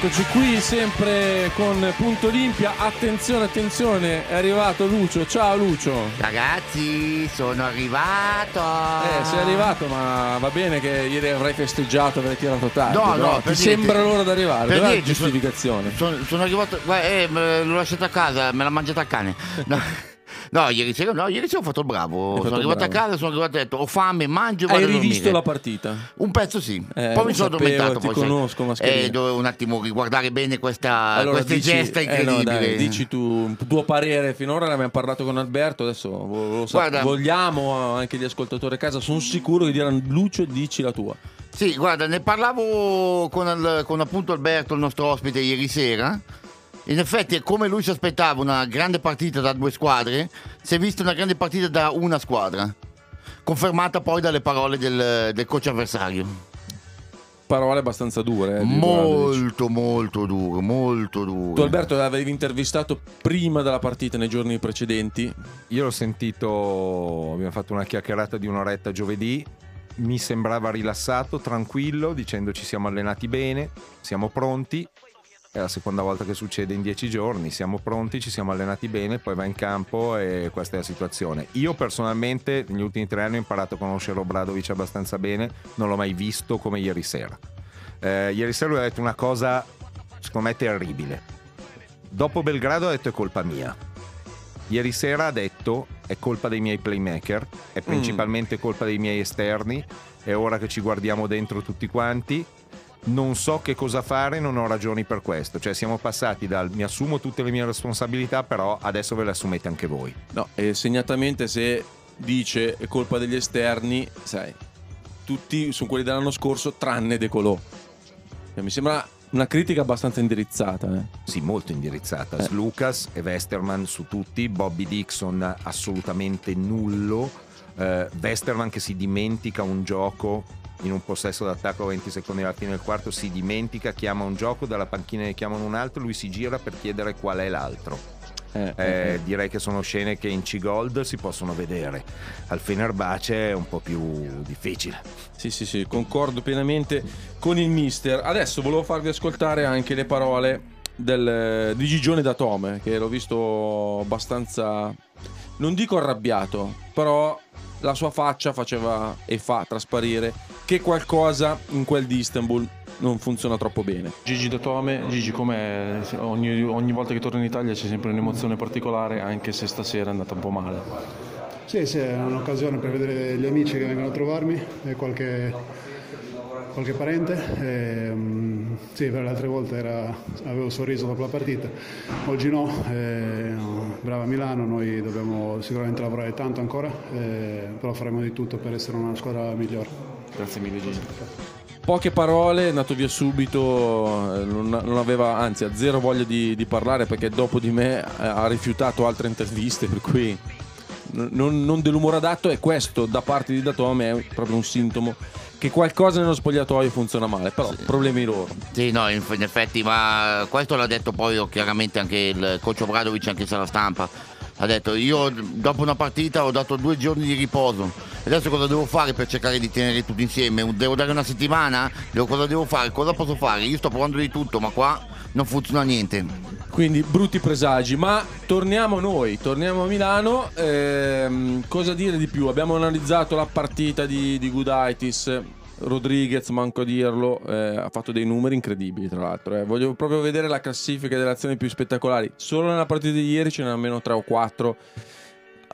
[SPEAKER 2] Rieccoci qui sempre con Punto Olimpia. Attenzione, attenzione, è arrivato Lucio. Ciao Lucio.
[SPEAKER 7] Ragazzi, sono arrivato.
[SPEAKER 2] Eh, sei arrivato, ma va bene che ieri avrai festeggiato, avrai tirato tardi.
[SPEAKER 7] No, no,
[SPEAKER 2] ti
[SPEAKER 7] niente.
[SPEAKER 2] sembra l'ora di arrivare.
[SPEAKER 7] Per
[SPEAKER 2] Dov'è la giustificazione?
[SPEAKER 7] Sono, sono arrivato. Guarda, eh, me l'ho lasciato a casa, me l'ha mangiata il cane. No. No, ieri sera, no, ieri sera ho fatto il bravo.
[SPEAKER 2] fatto
[SPEAKER 7] Sono arrivato
[SPEAKER 2] bravo.
[SPEAKER 7] a casa, sono arrivato e ho detto ho fame, mangio
[SPEAKER 2] Hai rivisto la partita?
[SPEAKER 7] Un pezzo sì,
[SPEAKER 2] Eh,
[SPEAKER 7] poi
[SPEAKER 2] lo
[SPEAKER 7] mi sono
[SPEAKER 2] sapevo,
[SPEAKER 7] addormentato.
[SPEAKER 2] ti
[SPEAKER 7] poi,
[SPEAKER 2] conosco, Mascherino.
[SPEAKER 7] Eh, dovevo un attimo riguardare bene questa, queste
[SPEAKER 2] dici-
[SPEAKER 7] gesta
[SPEAKER 2] eh, no, dai, dici tu tuo parere. Finora ne abbiamo parlato con Alberto. Adesso lo sa-
[SPEAKER 7] Guarda-
[SPEAKER 2] vogliamo anche gli ascoltatori a casa. Sono sicuro che diranno Lucio, dici la tua.
[SPEAKER 7] Sì, guarda, ne parlavo con, con appunto Alberto, il nostro ospite, ieri sera. In effetti, è come lui si aspettava una grande partita da due squadre, si è vista una grande partita da una squadra. Confermata poi dalle parole del, del coach avversario.
[SPEAKER 2] Parole abbastanza dure. eh.
[SPEAKER 7] Molto, molto duro, molto duro.
[SPEAKER 2] Tu Alberto l'avevi intervistato prima della partita nei giorni precedenti.
[SPEAKER 3] Io l'ho sentito, abbiamo fatto una chiacchierata di un'oretta giovedì, mi sembrava rilassato, tranquillo, dicendo ci siamo allenati bene, siamo pronti. È la seconda volta che succede in dieci giorni, siamo pronti, ci siamo allenati bene, poi va in campo e questa è la situazione. Io personalmente negli ultimi tre anni ho imparato a conoscere Obradovic abbastanza bene, non l'ho mai visto come ieri sera. Eh, ieri sera lui ha detto una cosa, secondo me, terribile. Dopo Belgrado ha detto è colpa mia. Ieri sera ha detto è colpa dei miei playmaker, è principalmente colpa dei miei esterni, è ora che ci guardiamo dentro tutti quanti. Non so che cosa fare, non ho ragioni per questo. Cioè siamo passati dal mi assumo tutte le mie responsabilità, però adesso ve le assumete anche voi.
[SPEAKER 2] No, e segnatamente se dice è colpa degli esterni, sai, tutti sono quelli dell'anno scorso, tranne De Colò. Cioè, mi sembra una critica abbastanza indirizzata. eh.
[SPEAKER 3] Sì, molto indirizzata.
[SPEAKER 2] Eh.
[SPEAKER 3] Lucas e Westerman su tutti, Bobby Dixon assolutamente nullo. Eh, Westerman che si dimentica un gioco in un possesso d'attacco a 20 secondi alla fine del quarto, si dimentica, chiama un gioco, dalla panchina ne chiamano un altro, lui si gira per chiedere qual è l'altro.
[SPEAKER 2] Eh,
[SPEAKER 3] Eh,
[SPEAKER 2] eh, eh.
[SPEAKER 3] direi che sono scene che in C-Gold si possono vedere. Al Fenerbahce è un po' più difficile.
[SPEAKER 2] Sì, sì, sì, concordo pienamente con il mister. Adesso volevo farvi ascoltare anche le parole del, di Gigione da Tome, che l'ho visto abbastanza, non dico arrabbiato, però la sua faccia faceva e fa trasparire che qualcosa in quel di Istanbul non funziona troppo bene.
[SPEAKER 8] Gigi da Tome, Gigi com'è? Ogni, ogni volta che torna in Italia c'è sempre un'emozione particolare, anche se stasera è andata un po' male.
[SPEAKER 9] Sì, sì, è un'occasione per vedere gli amici che vengono a trovarmi e qualche, qualche parente. E, mm, sì, per le altre volte era- avevo sorriso dopo la partita, oggi no. e, no, brava Milano, noi dobbiamo sicuramente lavorare tanto ancora, e- però faremo di tutto per essere una squadra migliore.
[SPEAKER 8] Grazie mille Gigi.
[SPEAKER 2] Poche parole, è andato via subito, eh, non, non aveva, anzi ha zero voglia di, di parlare perché dopo di me eh, ha rifiutato altre interviste, per cui non, non dell'umore adatto e questo da parte di Datome è proprio un sintomo che qualcosa nello spogliatoio funziona male, però problemi loro.
[SPEAKER 7] Sì, no, in, in effetti, ma questo l'ha detto poi chiaramente anche il coach Obradovic anche se alla stampa. Ha detto io dopo una partita ho dato due giorni di riposo. Adesso cosa devo fare per cercare di tenere tutto insieme? Devo dare una settimana? Devo- cosa devo fare? Cosa posso fare? Io sto provando di tutto, ma qua non funziona niente.
[SPEAKER 2] Quindi brutti presagi, ma torniamo noi, torniamo a Milano. ehm, cosa dire di più? Abbiamo analizzato la partita di, di Gudaitis. Rodriguez, manco a dirlo, eh, ha fatto dei numeri incredibili, tra l'altro. eh. Voglio proprio vedere la classifica delle azioni più spettacolari. Solo nella partita di ieri ce n'erano almeno 3 o 4,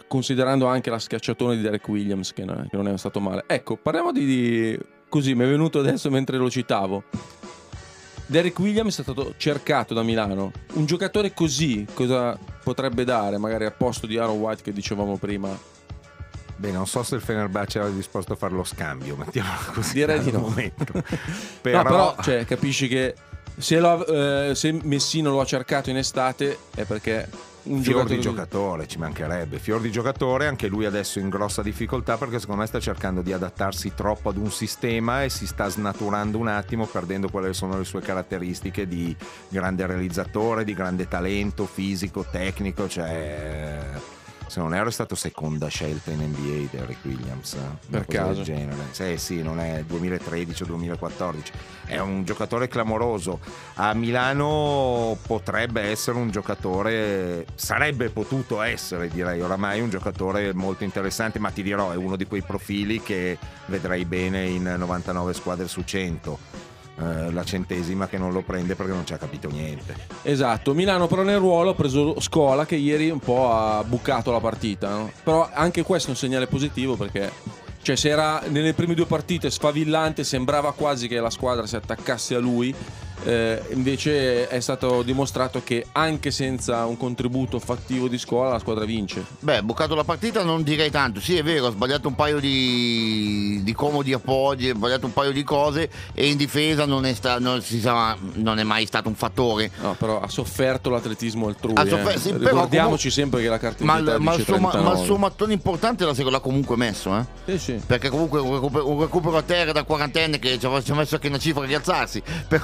[SPEAKER 2] considerando anche la schiacciatona di Derek Williams, che non, che non è stato male. Ecco, parliamo di, di- Così mi è venuto adesso mentre lo citavo. Derek Williams è stato cercato da Milano. Un giocatore così cosa potrebbe dare, magari al posto di Aaron White che dicevamo prima?
[SPEAKER 3] Beh, non so se il Fenerbahce era disposto a fare lo scambio, mettiamola così.
[SPEAKER 2] Direi di no.
[SPEAKER 3] momento.
[SPEAKER 2] No, però cioè, capisci che se, lo- eh, se Messino lo ha cercato in estate è perché un
[SPEAKER 3] Fior
[SPEAKER 2] giocatore
[SPEAKER 3] di giocatore, ci mancherebbe. Fior di giocatore, anche lui adesso in grossa difficoltà perché secondo me sta cercando di adattarsi troppo ad un sistema e si sta snaturando un attimo, perdendo quelle che sono le sue caratteristiche di grande realizzatore, di grande talento fisico, tecnico, cioè se non erro è stato seconda scelta in NBA Derrick Williams.
[SPEAKER 2] Per caso.
[SPEAKER 3] del genere. Sì, sì, non è 2013 o 2014. È un giocatore clamoroso. A Milano potrebbe essere un giocatore, sarebbe potuto essere, direi oramai, un giocatore molto interessante, ma ti dirò, è uno di quei profili che vedrei bene in 99 squadre su 100. Eh, la centesima che non lo prende perché non ci ha capito niente.
[SPEAKER 2] Esatto, Milano però nel ruolo ha preso Scola che ieri un po' ha bucato la partita, no? però anche questo è un segnale positivo perché cioè, se era nelle prime due partite sfavillante, sembrava quasi che la squadra si attaccasse a lui, eh, invece è stato dimostrato che anche senza un contributo fattivo di Scola la squadra vince.
[SPEAKER 7] Beh, bucato la partita non direi tanto. Sì, è vero, ha sbagliato un paio di, di comodi appoggi, ha sbagliato un paio di cose e in difesa non è, sta- non si sa- non è mai stato un fattore.
[SPEAKER 2] No, però ha sofferto l'atletismo altrui.
[SPEAKER 7] Ha
[SPEAKER 2] eh.
[SPEAKER 7] sì,
[SPEAKER 2] Ricordiamoci
[SPEAKER 7] comunque-
[SPEAKER 2] sempre che la carta
[SPEAKER 7] Ma, ma il
[SPEAKER 2] dice
[SPEAKER 7] suo, ma- il
[SPEAKER 2] 39.
[SPEAKER 7] suo mattone importante l'ha, l'ha comunque messo, eh?
[SPEAKER 2] Sì, sì.
[SPEAKER 7] Perché comunque un recupero, un recupero a terra da quarantenne che ci ha ci ha messo anche una cifra a rialzarsi. Per-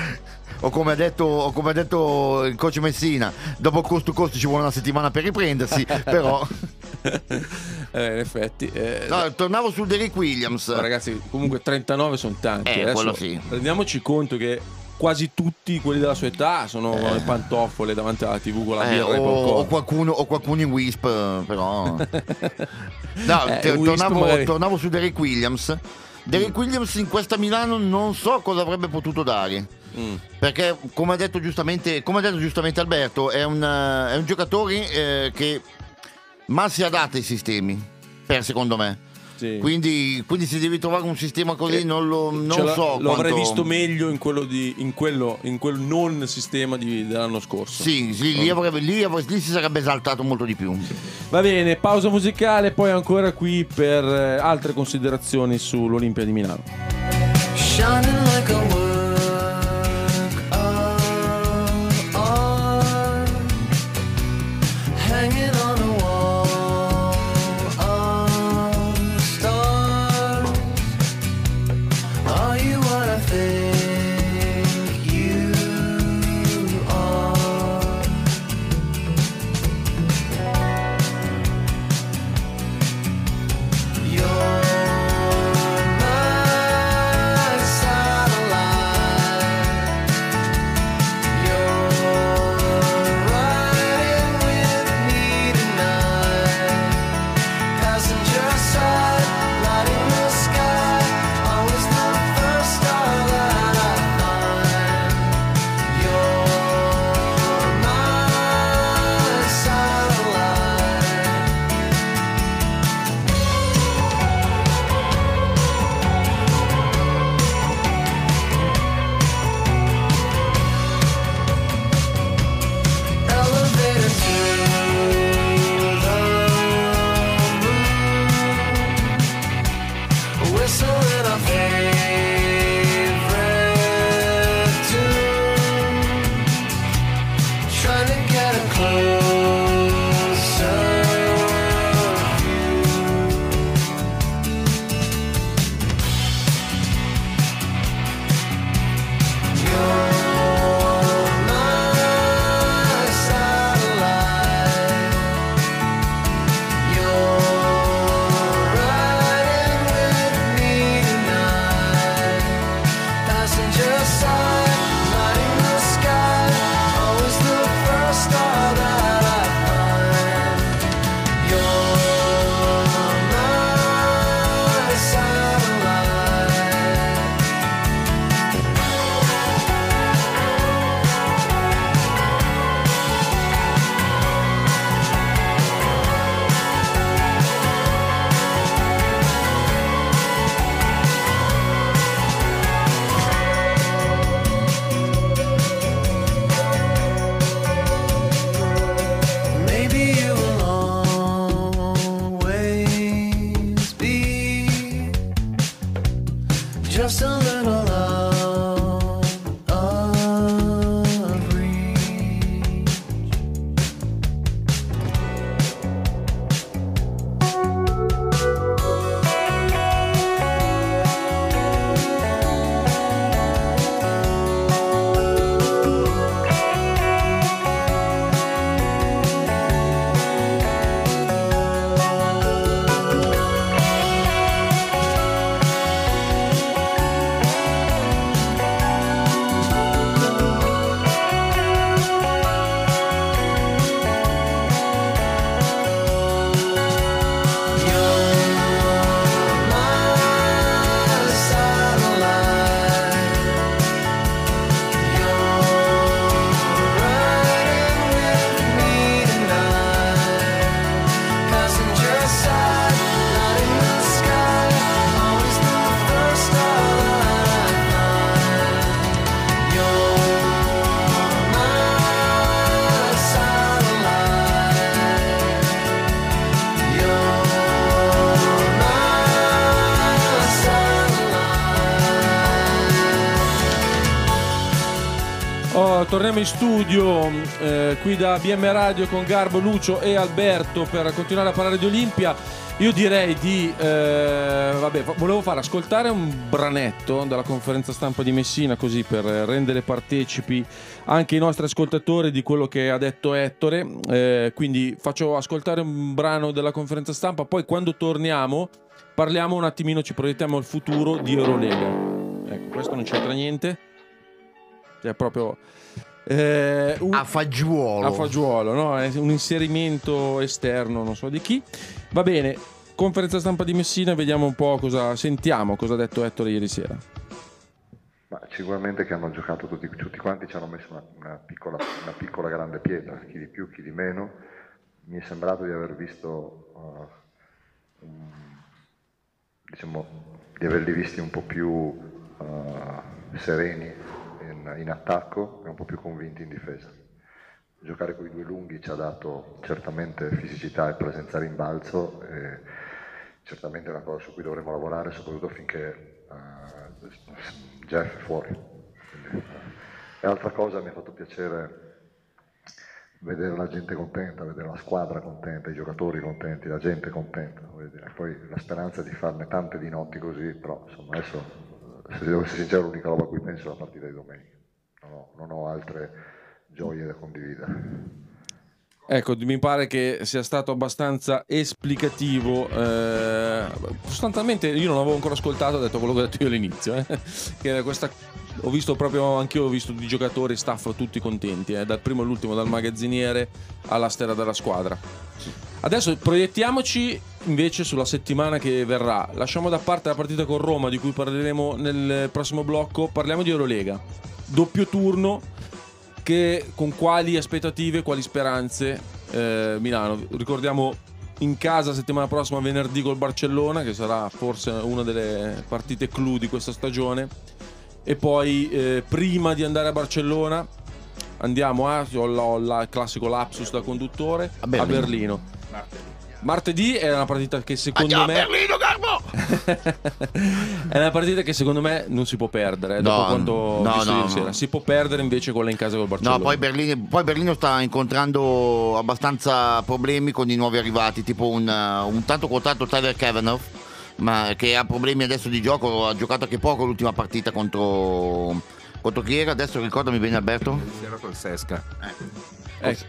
[SPEAKER 7] o, come ha detto, o come ha detto il coach Messina, dopo costo costo ci vuole una settimana per riprendersi, però...
[SPEAKER 2] Eh, in effetti. eh,
[SPEAKER 7] No, tornavo su Derrick Williams.
[SPEAKER 2] Ragazzi, comunque 39 sono tanti.
[SPEAKER 7] Eh,
[SPEAKER 2] Adesso
[SPEAKER 7] sì.
[SPEAKER 2] Rendiamoci conto che quasi tutti quelli della sua età sono le pantofole davanti alla TV con la
[SPEAKER 7] Eh,
[SPEAKER 2] birra e il
[SPEAKER 7] o, o qualcuno, o qualcuno in Wisp, eh, però. no,
[SPEAKER 2] Eh,
[SPEAKER 7] te-
[SPEAKER 2] Wisp
[SPEAKER 7] tornavo,
[SPEAKER 2] magari-
[SPEAKER 7] tornavo su Derrick Williams. Derrick Williams in questa Milano non so cosa avrebbe potuto dare.
[SPEAKER 2] Mm.
[SPEAKER 7] Perché, come ha detto giustamente, come ha detto giustamente Alberto, è un, eh, è un giocatore eh, che mal si adatta ai sistemi, per secondo me.
[SPEAKER 2] Sì.
[SPEAKER 7] Quindi, quindi se devi trovare un sistema così,
[SPEAKER 2] Eh,
[SPEAKER 7] non lo, non so.
[SPEAKER 2] lo avrei
[SPEAKER 7] quanto-
[SPEAKER 2] visto meglio in quello, di, in quello, in quel non sistema di- dell'anno scorso.
[SPEAKER 7] Sì, sì, lì, avrebbe- lì avre- lì si sarebbe esaltato molto di più.
[SPEAKER 2] Va bene, pausa musicale, poi ancora qui per eh, altre considerazioni sull'Olimpia di Milano.
[SPEAKER 4] Shining like a have some
[SPEAKER 2] torniamo in studio eh, qui da BM Radio con Garbo, Lucio e Alberto per continuare a parlare di Olimpia. Io direi di... eh, vabbè, volevo far ascoltare un branetto dalla conferenza stampa di Messina così per rendere partecipi anche i nostri ascoltatori di quello che ha detto Ettore. Eh, quindi faccio ascoltare un brano della conferenza stampa, poi quando torniamo parliamo un attimino, ci proiettiamo al futuro di Eurolega. Ecco, questo non c'entra niente. Cioè, proprio. eh, un-
[SPEAKER 7] A fagiolo.
[SPEAKER 2] a fagiolo, no? È un inserimento esterno, non so di chi. Va bene, conferenza stampa di Messina, vediamo un po' cosa sentiamo, cosa ha detto Ettore ieri sera.
[SPEAKER 10] Ma sicuramente che hanno giocato tutti, tutti quanti, ci hanno messo una, una piccola, una piccola grande pietra, chi di più, chi di meno. Mi è sembrato di aver visto, uh, un- diciamo, di averli visti un po' più uh, sereni in, attacco e un po' più convinti in difesa. Giocare con i due lunghi ci ha dato certamente fisicità e presenza rimbalzo e certamente è una cosa su cui dovremo lavorare, soprattutto finché eh, Jeff è fuori. Quindi, eh. E altra cosa mi ha fatto piacere vedere la gente contenta, vedere la squadra contenta, i giocatori contenti, la gente contenta. Poi la speranza di farne tante di notti così, però insomma adesso, se devo essere sincero, l'unica roba a cui penso è la partita di domenica. Non ho, non ho altre gioie da condividere.
[SPEAKER 2] Ecco, mi pare che sia stato abbastanza esplicativo. eh, sostanzialmente io non avevo ancora ascoltato, ho detto quello che ho detto io all'inizio. eh, che questa, ho visto proprio, anch'io ho visto di giocatori, staff tutti contenti, eh, dal primo all'ultimo, dal magazziniere alla stella della squadra. Adesso proiettiamoci invece sulla settimana che verrà. Lasciamo da parte la partita con Roma, di cui parleremo nel prossimo blocco. Parliamo di Eurolega. Doppio turno. Che, con quali aspettative, quali speranze eh, Milano? Ricordiamo in casa settimana prossima venerdì col Barcellona, che sarà forse una delle partite clou di questa stagione. E poi eh, prima di andare a Barcellona andiamo a ho la- ho la- il classico lapsus da conduttore a
[SPEAKER 7] Berlino.
[SPEAKER 2] Berlino. Martedì è una partita che secondo
[SPEAKER 7] Andiamo
[SPEAKER 2] me
[SPEAKER 7] Berlino, Garbo!
[SPEAKER 2] è una partita che secondo me non si può perdere. eh,
[SPEAKER 7] No,
[SPEAKER 2] dopo quanto
[SPEAKER 7] no,
[SPEAKER 2] visto
[SPEAKER 7] no,
[SPEAKER 2] ieri
[SPEAKER 7] no.
[SPEAKER 2] sera. Si può perdere invece quella in casa col Barcellona.
[SPEAKER 7] No, poi Berlino, poi Berlino sta incontrando abbastanza problemi con i nuovi arrivati, tipo un, uh, un tanto quotato Tyler Kavanaugh, ma che ha problemi adesso di gioco, ha giocato anche poco l'ultima partita contro, contro chi era, adesso ricordami bene Alberto.
[SPEAKER 3] Era col Sesca.
[SPEAKER 2] Eh,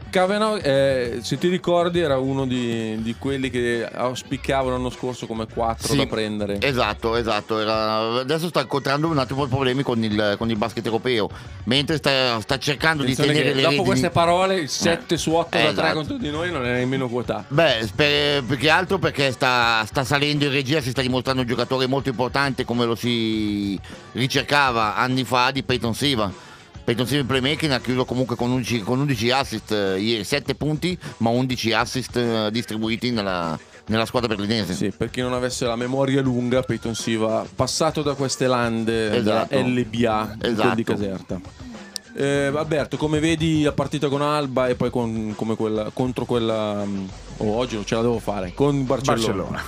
[SPEAKER 2] Cavanaugh, eh, se ti ricordi, era uno di, di quelli che auspicavano l'anno scorso come 4
[SPEAKER 7] Sì,
[SPEAKER 2] da prendere.
[SPEAKER 7] Esatto, esatto. era- adesso sta incontrando un attimo problemi con il, con il basket europeo, mentre sta, sta cercando di
[SPEAKER 2] Attenzione
[SPEAKER 7] tenere
[SPEAKER 2] che
[SPEAKER 7] le
[SPEAKER 2] dopo
[SPEAKER 7] redini-
[SPEAKER 2] queste parole, il 7 su 8 da 3
[SPEAKER 7] esatto.
[SPEAKER 2] contro di noi non è nemmeno quotato.
[SPEAKER 7] Beh, per- più che altro perché sta, sta salendo in regia, si sta dimostrando un giocatore molto importante come lo si ricercava anni fa di Peyton Siva. Peyton Siva in playmaking ha chiuso comunque con 11, con 11 assist eh, ieri, 7 punti, ma 11 assist eh, distribuiti nella, nella squadra berlinese.
[SPEAKER 2] Sì, per chi non avesse la memoria lunga, Peyton Siva passato da queste lande
[SPEAKER 7] Esatto.
[SPEAKER 2] della LBA
[SPEAKER 7] Esatto.
[SPEAKER 2] quel di Caserta. Eh, Alberto, come vedi la partita con Alba e poi con- come quella, contro quella. oh, oggi non ce la devo fare. Con Barcellona.
[SPEAKER 3] Barcellona.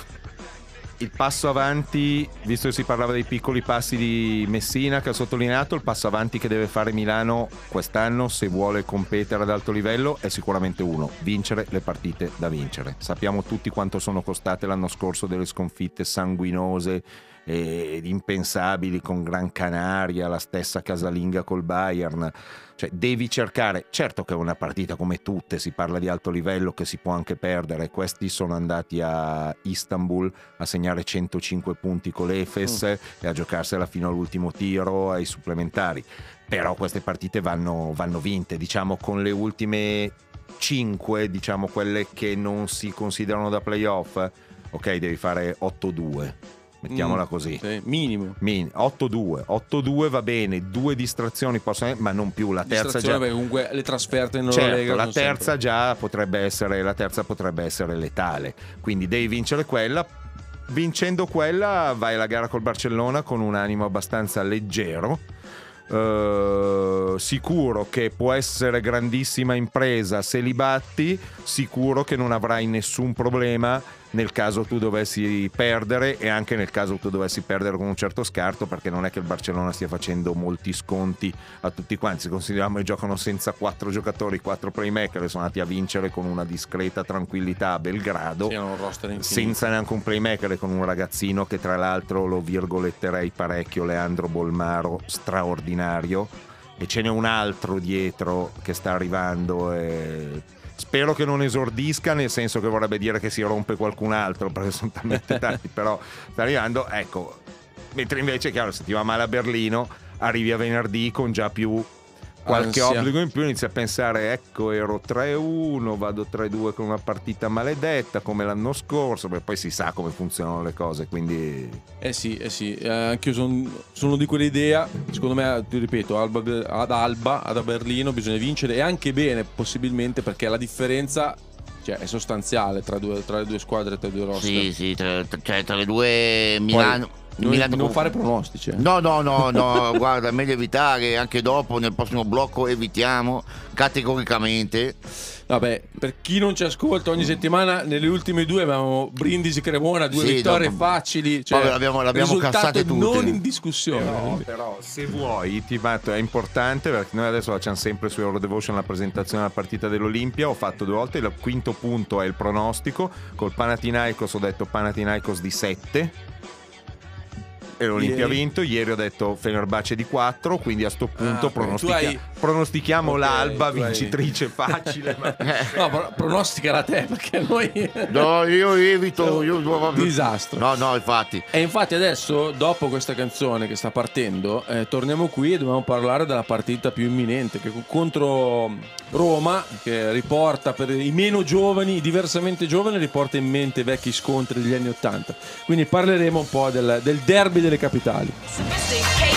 [SPEAKER 3] Il passo avanti, visto che si parlava dei piccoli passi di Messina che ha sottolineato, il passo avanti che deve fare Milano quest'anno se vuole competere ad alto livello è sicuramente uno, vincere le partite da vincere. Sappiamo tutti quanto sono costate l'anno scorso delle sconfitte sanguinose ed impensabili con Gran Canaria, la stessa casalinga col Bayern. Cioè, devi cercare, certo che è una partita come tutte, si parla di alto livello che si può anche perdere. Questi sono andati a Istanbul a segnare 105 punti con l'Efes e a giocarsela fino all'ultimo tiro ai supplementari. Però queste partite vanno, vanno vinte, diciamo, con le ultime 5, diciamo quelle che non si considerano da playoff. Ok, devi fare 8-2, mettiamola
[SPEAKER 2] Mm,
[SPEAKER 3] così.
[SPEAKER 2] sì, minimo.
[SPEAKER 3] Min- 8-2, 8-2 va bene, due distrazioni possono ma non più la terza già.
[SPEAKER 2] perché comunque le trasferte in
[SPEAKER 3] Certo,
[SPEAKER 2] Eurolega
[SPEAKER 3] la terza
[SPEAKER 2] sempre-
[SPEAKER 3] già potrebbe essere la terza potrebbe essere letale. Quindi devi vincere quella. Vincendo quella vai alla gara col Barcellona con un animo abbastanza leggero. Eh, sicuro che può essere grandissima impresa se li batti, sicuro che non avrai nessun problema nel caso tu dovessi perdere e anche nel caso tu dovessi perdere con un certo scarto perché non è che il Barcellona stia facendo molti sconti a tutti quanti. Se consideriamo che giocano senza quattro giocatori quattro playmaker sono andati a vincere con una discreta tranquillità a Belgrado
[SPEAKER 2] Sì,
[SPEAKER 3] senza neanche un playmaker con un ragazzino che tra l'altro lo virgoletterei parecchio Leandro Bolmaro straordinario. E ce n'è un altro dietro che sta arrivando e spero che non esordisca nel senso che vorrebbe dire che si rompe qualcun altro perché sono talmente tanti però sta arrivando ecco. Mentre invece chiaro se ti va male a Berlino arrivi a venerdì con già più qualche
[SPEAKER 2] Ansia.
[SPEAKER 3] obbligo in più inizi a pensare ecco ero 3-1 vado 3-2 con una partita maledetta come l'anno scorso perché poi si sa come funzionano le cose quindi
[SPEAKER 2] Eh sì, eh sì, eh, anch'io son- sono di quell'idea. Secondo me, ti ripeto, Alba- ad Alba, ad a Berlino bisogna vincere e anche bene, possibilmente, perché la differenza cioè, è sostanziale tra, due- tra le due squadre, tra i due roster.
[SPEAKER 7] Sì, sì, tra, tra- cioè, tra le due Milano.
[SPEAKER 2] Non- non
[SPEAKER 7] con-
[SPEAKER 2] fare pronostici. eh.
[SPEAKER 7] No, no, no, no, guarda, è meglio evitare, anche dopo nel prossimo blocco evitiamo categoricamente.
[SPEAKER 2] Vabbè, per chi non ci ascolta ogni settimana, nelle ultime due abbiamo Brindisi Cremona, due
[SPEAKER 7] Sì,
[SPEAKER 2] vittorie
[SPEAKER 7] dopo-
[SPEAKER 2] facili. Cioè,
[SPEAKER 7] poi l'abbiamo- l'abbiamo cassate tutte.
[SPEAKER 2] non in discussione.
[SPEAKER 3] Però, però, se vuoi ti metto, è importante perché noi adesso facciamo sempre su Eurodevotion la presentazione della partita dell'Olimpia ho fatto due volte, il quinto punto è il pronostico col Panathinaikos ho detto Panathinaikos di 7 e l'Olimpia ha vinto, ieri ho detto Fenerbahce di 4 quindi a sto punto
[SPEAKER 2] Ah,
[SPEAKER 3] pronostica-
[SPEAKER 2] hai-
[SPEAKER 3] pronostichiamo
[SPEAKER 2] Ok,
[SPEAKER 3] l'Alba
[SPEAKER 2] hai-
[SPEAKER 3] vincitrice facile ma-
[SPEAKER 2] No, pro- pronosticala te perché noi.
[SPEAKER 7] No, io evito. Io,
[SPEAKER 2] Disastro.
[SPEAKER 7] No, no, infatti.
[SPEAKER 2] E infatti adesso, dopo questa canzone che sta partendo, eh, torniamo qui e dobbiamo parlare della partita più imminente, che contro Roma, che riporta per i meno giovani, i diversamente giovani, riporta in mente vecchi scontri degli anni Ottanta. Quindi parleremo un po' del, del derby delle capitali.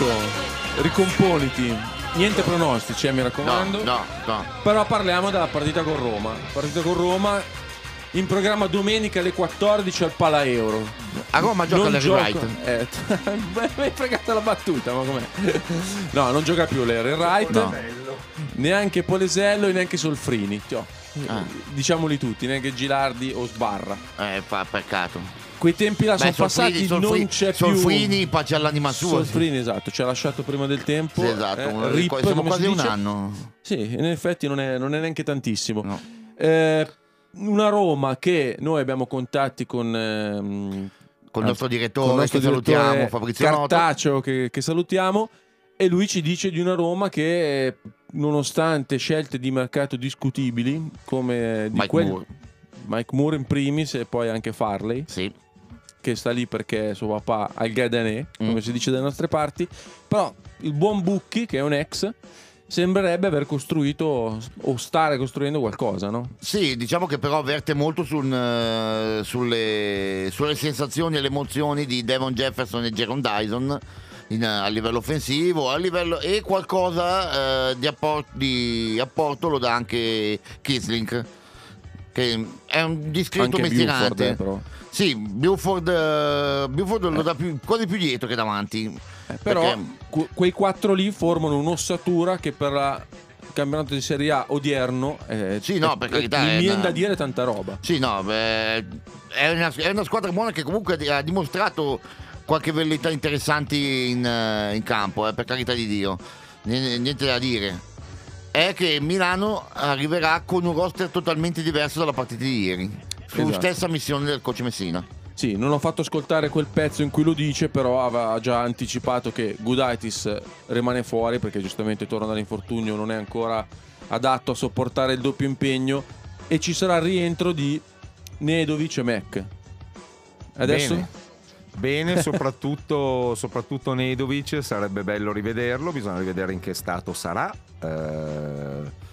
[SPEAKER 2] Lucio, ricomponiti. Niente pronostici, eh, mi raccomando.
[SPEAKER 7] No, no, no.
[SPEAKER 2] Però parliamo della partita con Roma. Partita con Roma in programma domenica alle 14 al Pala Euro.
[SPEAKER 7] A Roma gioca
[SPEAKER 2] Non
[SPEAKER 7] Larry
[SPEAKER 2] gioca-
[SPEAKER 7] Wright.
[SPEAKER 2] Eh, mi hai fregato la battuta, ma com'è? No, non gioca più Larry Wright.
[SPEAKER 7] No.
[SPEAKER 2] Neanche Polesello e neanche Solfrini. Tio,
[SPEAKER 7] Ah.
[SPEAKER 2] Diciamoli tutti, neanche Gilardi o Sbarra.
[SPEAKER 7] Eh, fa peccato.
[SPEAKER 2] Quei tempi là sono passati, non c'è più.
[SPEAKER 7] Solfrini, pace all'anima sua.
[SPEAKER 2] Solfrini, esatto, ci ha lasciato prima del tempo.
[SPEAKER 7] Sì, esatto,
[SPEAKER 2] Eh, Rip,
[SPEAKER 7] siamo quasi
[SPEAKER 2] si
[SPEAKER 7] un anno.
[SPEAKER 2] Sì, in effetti non è, non è neanche tantissimo.
[SPEAKER 7] No.
[SPEAKER 2] Eh, una Roma che noi abbiamo contatti con. ehm,
[SPEAKER 7] Con il nostro direttore,
[SPEAKER 2] con il nostro
[SPEAKER 7] che salutiamo,
[SPEAKER 2] direttore
[SPEAKER 7] Fabrizio Noto.
[SPEAKER 2] Cartaceo, che, che salutiamo. E lui ci dice di una Roma che, nonostante scelte di mercato discutibili, come di
[SPEAKER 7] Mike
[SPEAKER 2] quel-
[SPEAKER 7] Moore.
[SPEAKER 2] Mike Moore in primis e poi anche Farley,
[SPEAKER 7] Sì.
[SPEAKER 2] Che sta lì perché suo papà ha il Gadanè, come
[SPEAKER 7] Mm.
[SPEAKER 2] si dice dalle nostre parti. Però il buon Bucchi, che è un ex, sembrerebbe aver costruito o stare costruendo qualcosa, no?
[SPEAKER 7] Sì, diciamo che però avverte molto sul, eh, sulle, sulle sensazioni e le emozioni di Devon Jefferson e Jaron Dyson in, a livello offensivo a livello, e qualcosa eh, di, appor- di apporto lo dà anche Kisling che è un discreto
[SPEAKER 2] Anche Buford,
[SPEAKER 7] mestierante.
[SPEAKER 2] eh, però.
[SPEAKER 7] Sì, Buford, eh, Buford lo dà più- quasi più dietro che davanti.
[SPEAKER 2] Eh, però
[SPEAKER 7] Perché-
[SPEAKER 2] que- quei quattro lì formano un'ossatura che per la- il campionato di Serie A odierno eh,
[SPEAKER 7] Sì, no, per
[SPEAKER 2] eh,
[SPEAKER 7] carità,
[SPEAKER 2] mi
[SPEAKER 7] è
[SPEAKER 2] viene
[SPEAKER 7] una-
[SPEAKER 2] da dire tanta roba.
[SPEAKER 7] Sì, no, beh, è, una, è una squadra buona che comunque ha dimostrato qualche velleità interessanti in, eh, in campo, eh, per carità di Dio. Niente, niente da dire. È che Milano arriverà con un roster totalmente diverso dalla partita di ieri. Su
[SPEAKER 2] Esatto.
[SPEAKER 7] stessa missione del coach Messina.
[SPEAKER 2] Sì, non ho fatto ascoltare quel pezzo in cui lo dice, però aveva già anticipato che Gudaitis rimane fuori perché giustamente torna dall'infortunio, non è ancora adatto a sopportare il doppio impegno e ci sarà il rientro di Nedovic e Mac. Adesso?
[SPEAKER 3] Bene. Bene, soprattutto, soprattutto Nedovic, sarebbe bello rivederlo, bisogna rivedere in che stato sarà. Eh,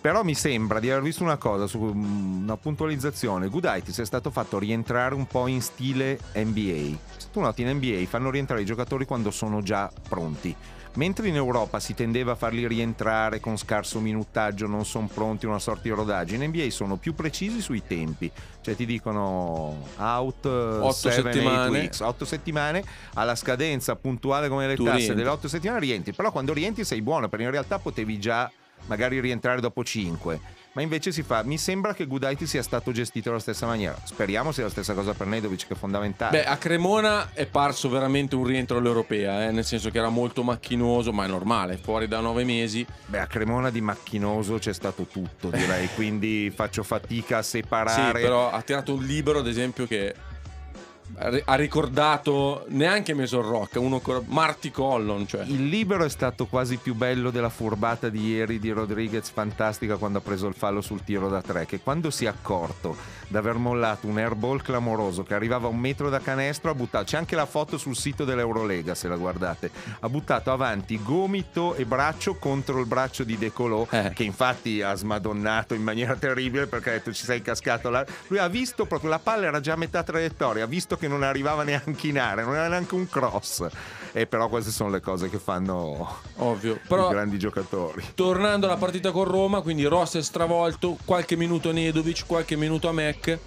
[SPEAKER 3] però mi sembra di aver visto una cosa, su mm, una puntualizzazione. Gudaitis è stato fatto rientrare un po' in stile NBA. Se tu noti in NBA fanno rientrare i giocatori quando sono già pronti. Mentre in Europa si tendeva a farli rientrare con scarso minutaggio, non sono pronti, una sorta di rodaggio, in NBA sono più precisi sui tempi. Cioè ti dicono out
[SPEAKER 2] Otto
[SPEAKER 3] 7
[SPEAKER 2] settimane.
[SPEAKER 3] weeks, 8 settimane alla scadenza puntuale come le
[SPEAKER 2] Tu
[SPEAKER 3] tasse
[SPEAKER 2] rientri.
[SPEAKER 3] delle 8 settimane rientri, però quando rientri sei buono perché in realtà potevi già magari rientrare dopo 5. Ma invece si fa, mi sembra che Gudaiti sia stato gestito alla stessa maniera. Speriamo sia la stessa cosa per Nedovic che è fondamentale.
[SPEAKER 2] Beh, a Cremona è parso veramente un rientro all'europea, eh, nel senso che era molto macchinoso, ma è normale, fuori da nove mesi.
[SPEAKER 3] Beh, a Cremona di macchinoso c'è stato tutto, direi, quindi faccio fatica a
[SPEAKER 2] Sì,
[SPEAKER 3] separare.
[SPEAKER 2] però ha tirato un libro, ad esempio, che ha ricordato neanche Mason Rock, uno ancora- Marty Collon, cioè.
[SPEAKER 3] Il libero è stato quasi più bello della furbata di ieri di Rodriguez, fantastica quando ha preso il fallo sul tiro da tre, che quando si è accorto di aver mollato un airball clamoroso che arrivava a un metro da canestro, ha buttato, c'è anche la foto sul sito dell'Eurolega se la guardate, ha buttato avanti gomito e braccio contro il braccio di De Colò,
[SPEAKER 2] Eh.
[SPEAKER 3] che infatti ha smadonnato in maniera terribile perché ha detto ci sei cascato là. Lui ha visto proprio la palla era già a metà traiettoria, ha visto che non arrivava neanche in area, non era neanche un cross. E però queste sono le cose che fanno
[SPEAKER 2] Ovvio.
[SPEAKER 3] i
[SPEAKER 2] Però
[SPEAKER 3] grandi giocatori.
[SPEAKER 2] tornando alla partita con Roma, quindi Ross è stravolto, qualche minuto a Nedovic, qualche minuto a Mac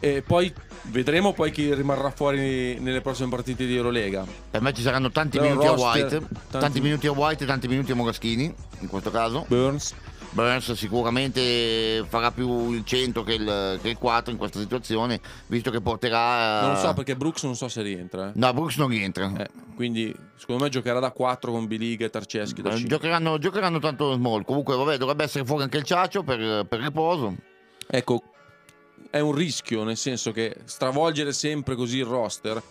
[SPEAKER 2] e poi vedremo poi chi rimarrà fuori nelle prossime partite di Eurolega.
[SPEAKER 7] Per me ci saranno tanti
[SPEAKER 2] Però
[SPEAKER 7] minuti a
[SPEAKER 2] roster,
[SPEAKER 7] White,
[SPEAKER 2] tanti-
[SPEAKER 7] tanti... minuti a White e tanti minuti a Moraschini, in questo caso.
[SPEAKER 2] Burns.
[SPEAKER 7] Burns sicuramente farà più il 100 che il, che il 4 in questa situazione, visto che porterà...
[SPEAKER 2] Non lo so perché Brooks non so se rientra. eh.
[SPEAKER 7] No, Brooks non rientra.
[SPEAKER 2] Eh, quindi secondo me giocherà da 4 con Biliga e Tarceschi da
[SPEAKER 7] Eh,
[SPEAKER 2] 5.
[SPEAKER 7] Giocheranno, giocheranno tanto small. Comunque, vabbè, dovrebbe essere fuori anche il Ciaccio per, per riposo.
[SPEAKER 2] Ecco, è un rischio, nel senso che stravolgere sempre così il roster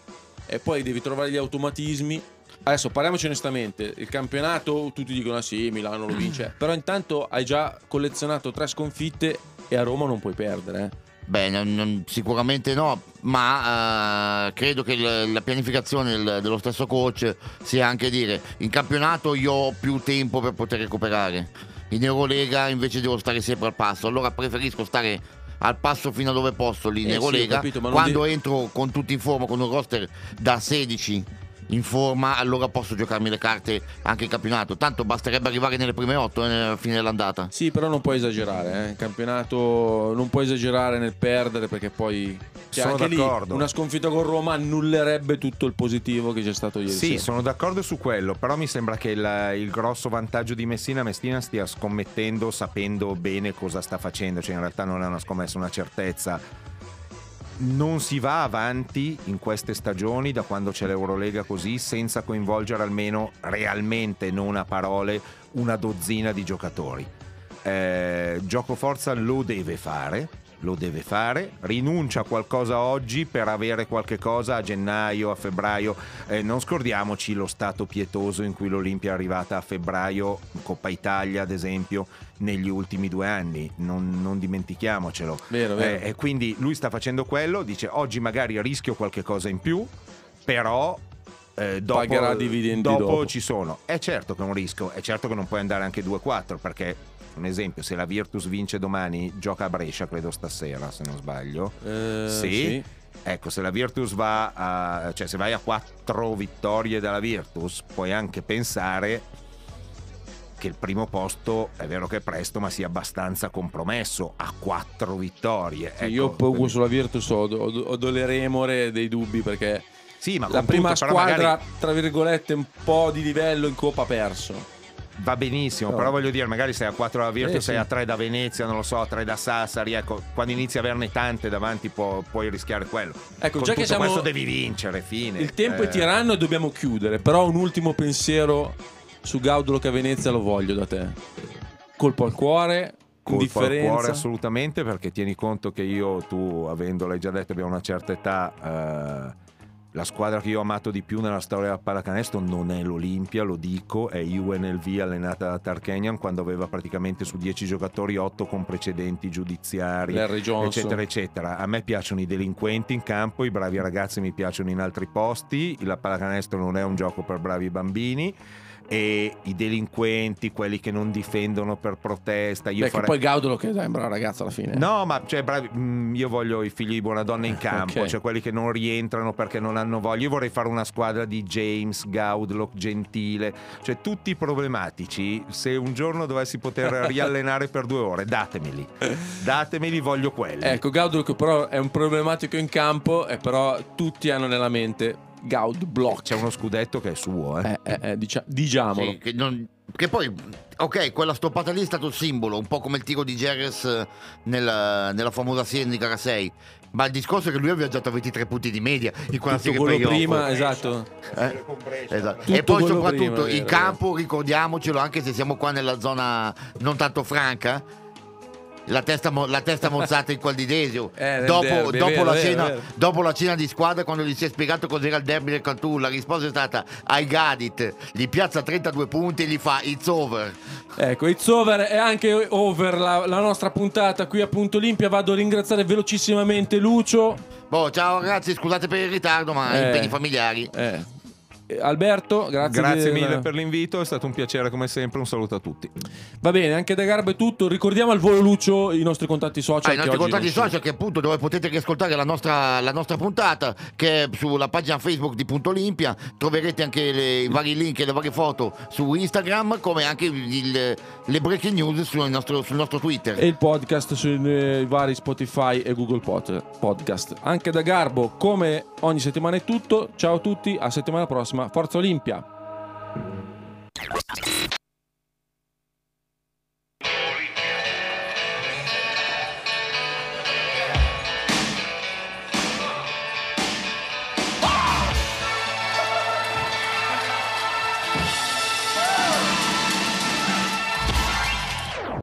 [SPEAKER 2] e poi devi trovare gli automatismi. Adesso parliamoci onestamente, il campionato tutti dicono ah sì, Milano lo vince, però intanto hai già collezionato tre sconfitte e a Roma non puoi perdere. eh.
[SPEAKER 7] Beh, non- non- sicuramente no, ma eh, credo che il- la pianificazione del- dello stesso coach sia anche dire in campionato io ho più tempo per poter recuperare, in Eurolega invece devo stare sempre al passo, allora preferisco stare al passo fino a dove posso lì in
[SPEAKER 2] Eh sì,
[SPEAKER 7] Eurolega,
[SPEAKER 2] capito, ma non
[SPEAKER 7] quando
[SPEAKER 2] devi-
[SPEAKER 7] entro con tutti in forma, con un roster da 16 in forma, allora posso giocarmi le carte anche in campionato. Tanto basterebbe arrivare nelle prime otto eh, alla fine dell'andata.
[SPEAKER 2] Sì, però non puoi esagerare, eh. Il campionato non puoi esagerare nel perdere perché poi cioè,
[SPEAKER 3] Sono
[SPEAKER 2] anche lì
[SPEAKER 3] d'accordo.
[SPEAKER 2] una sconfitta con Roma annullerebbe tutto il positivo che c'è stato ieri
[SPEAKER 3] Sì,
[SPEAKER 2] sera.
[SPEAKER 3] sono d'accordo su quello, però mi sembra che il, il grosso vantaggio di Messina, Messina stia scommettendo sapendo bene cosa sta facendo, cioè in realtà non è una scommessa, una certezza. Non si va avanti in queste stagioni da quando c'è l'Eurolega così senza coinvolgere almeno realmente, non a parole, una dozzina di giocatori. Eh, gioco forza lo deve fare, lo deve fare, rinuncia a qualcosa oggi per avere qualche cosa a gennaio, a febbraio. Eh, non scordiamoci lo stato pietoso in cui l'Olimpia è arrivata a febbraio, Coppa Italia ad esempio, negli ultimi due anni, non, non dimentichiamocelo.
[SPEAKER 2] Vero, vero.
[SPEAKER 3] Eh, e quindi lui sta facendo quello, dice oggi magari rischio qualche cosa in più, però... eh, dopo,
[SPEAKER 2] Pagherà dividendi
[SPEAKER 3] dopo
[SPEAKER 2] dopo.
[SPEAKER 3] ci sono. È certo che è un rischio, è certo che non puoi andare anche 2-4 perché, un esempio, se la Virtus vince domani, gioca a Brescia, credo stasera, se non sbaglio.
[SPEAKER 2] Eh,
[SPEAKER 3] sì.
[SPEAKER 2] sì.
[SPEAKER 3] Ecco, se la Virtus va a, cioè se vai a 4 vittorie dalla Virtus, puoi anche pensare che il primo posto è vero che è presto, ma sia abbastanza compromesso a 4 vittorie.
[SPEAKER 2] Sì,
[SPEAKER 3] Ecco,
[SPEAKER 2] io sulla Virtus ho, ho, ho delle remore, dei dubbi perché
[SPEAKER 3] Sì, ma
[SPEAKER 2] la prima
[SPEAKER 3] tutto,
[SPEAKER 2] squadra,
[SPEAKER 3] magari-
[SPEAKER 2] tra virgolette, un po' di livello in Coppa ha perso.
[SPEAKER 3] Va benissimo,
[SPEAKER 2] No.
[SPEAKER 3] però voglio dire, magari sei a 4 da Virtus,
[SPEAKER 2] Eh,
[SPEAKER 3] sei
[SPEAKER 2] sì.
[SPEAKER 3] a 3 da Venezia, non lo so, a 3 da Sassari, ecco, quando inizi a averne tante davanti può- puoi rischiare quello.
[SPEAKER 2] Ecco,
[SPEAKER 3] Con
[SPEAKER 2] già che siamo-
[SPEAKER 3] questo devi vincere, fine.
[SPEAKER 2] Il tempo
[SPEAKER 3] Eh,
[SPEAKER 2] è tiranno e dobbiamo chiudere, però un ultimo pensiero su Gaudolo che a Venezia lo voglio da te. Colpo al cuore,
[SPEAKER 3] Colpo al cuore assolutamente perché tieni conto che io, tu, avendo l'hai già detto, abbiamo una certa età, eh, la squadra che io ho amato di più nella storia del pallacanestro non è l'Olimpia, lo dico, è UNLV allenata da Tarkanian quando aveva praticamente su 10 giocatori 8 con precedenti giudiziari, eccetera, eccetera. A me piacciono i delinquenti in campo, i bravi ragazzi mi piacciono in altri posti, il pallacanestro non è un gioco per bravi bambini. E i delinquenti, quelli che non difendono per protesta. Io
[SPEAKER 2] Beh, che
[SPEAKER 3] farei-
[SPEAKER 2] poi Gaudolo che è un bravo ragazzo alla fine.
[SPEAKER 3] No, ma cioè, bravi, mm, io voglio i figli di buona donna in campo,
[SPEAKER 2] Ok.
[SPEAKER 3] cioè quelli che non rientrano perché non hanno voglia. Io vorrei fare una squadra di James, Gaudlock, Gentile, cioè tutti problematici. Se un giorno dovessi poter riallenare per due ore, datemeli. Datemeli, voglio quelli.
[SPEAKER 2] Ecco, Gaudolo che però è un problematico in campo, e però tutti hanno nella mente Gaud Block.
[SPEAKER 3] C'è uno scudetto che è suo, eh.
[SPEAKER 2] Eh, eh, eh, dicia- diciamolo.
[SPEAKER 7] Sì, che, non- che poi, ok, quella stoppata lì è stato il simbolo, un po' come il tiro di Jerez eh, nella, nella famosa serie di gara 6. Ma il discorso è che lui ha viaggiato a 23 punti di media in quella
[SPEAKER 2] Tutto
[SPEAKER 7] serie playoff.
[SPEAKER 2] prima, esatto.
[SPEAKER 7] Eh? Esatto. E poi soprattutto
[SPEAKER 2] prima,
[SPEAKER 7] in
[SPEAKER 2] vero,
[SPEAKER 7] campo, ricordiamocelo, anche se siamo qua nella zona non tanto franca, la testa, la testa mozzata in quel di Desio.
[SPEAKER 2] Eh,
[SPEAKER 7] dopo,
[SPEAKER 2] derby,
[SPEAKER 7] dopo
[SPEAKER 2] vero,
[SPEAKER 7] la
[SPEAKER 2] vero,
[SPEAKER 7] cena,
[SPEAKER 2] vero.
[SPEAKER 7] dopo la cena di squadra, quando gli si è spiegato cos'era il derby del Cantù, la risposta è stata I got it, gli piazza 32 punti e gli fa it's over.
[SPEAKER 2] Ecco, it's over è anche over la, la nostra puntata qui a Punto Olimpia. Vado a ringraziare velocissimamente Lucio,
[SPEAKER 7] Boh, ciao ragazzi, scusate per il ritardo, ma
[SPEAKER 2] Eh.
[SPEAKER 7] impegni familiari.
[SPEAKER 2] eh, Alberto, grazie.
[SPEAKER 3] Grazie
[SPEAKER 2] di-
[SPEAKER 3] mille per l'invito, è stato un piacere come sempre. Un saluto a tutti.
[SPEAKER 2] Va bene, anche da Garbo è tutto. Ricordiamo al volo Lucio i nostri contatti social.
[SPEAKER 7] Ah, i nostri
[SPEAKER 2] oggi
[SPEAKER 7] contatti social che appunto dove potete riascoltare la nostra, la nostra puntata che è sulla pagina Facebook di Punto Olimpia troverete anche le- i vari link e le varie foto su Instagram come anche il- le breaking news sul nostro, sul nostro Twitter
[SPEAKER 2] E il podcast sui eh, vari Spotify e Google Pod- Podcast. Anche da Garbo, come ogni settimana è tutto. Ciao a tutti, a settimana prossima. Forza Olimpia!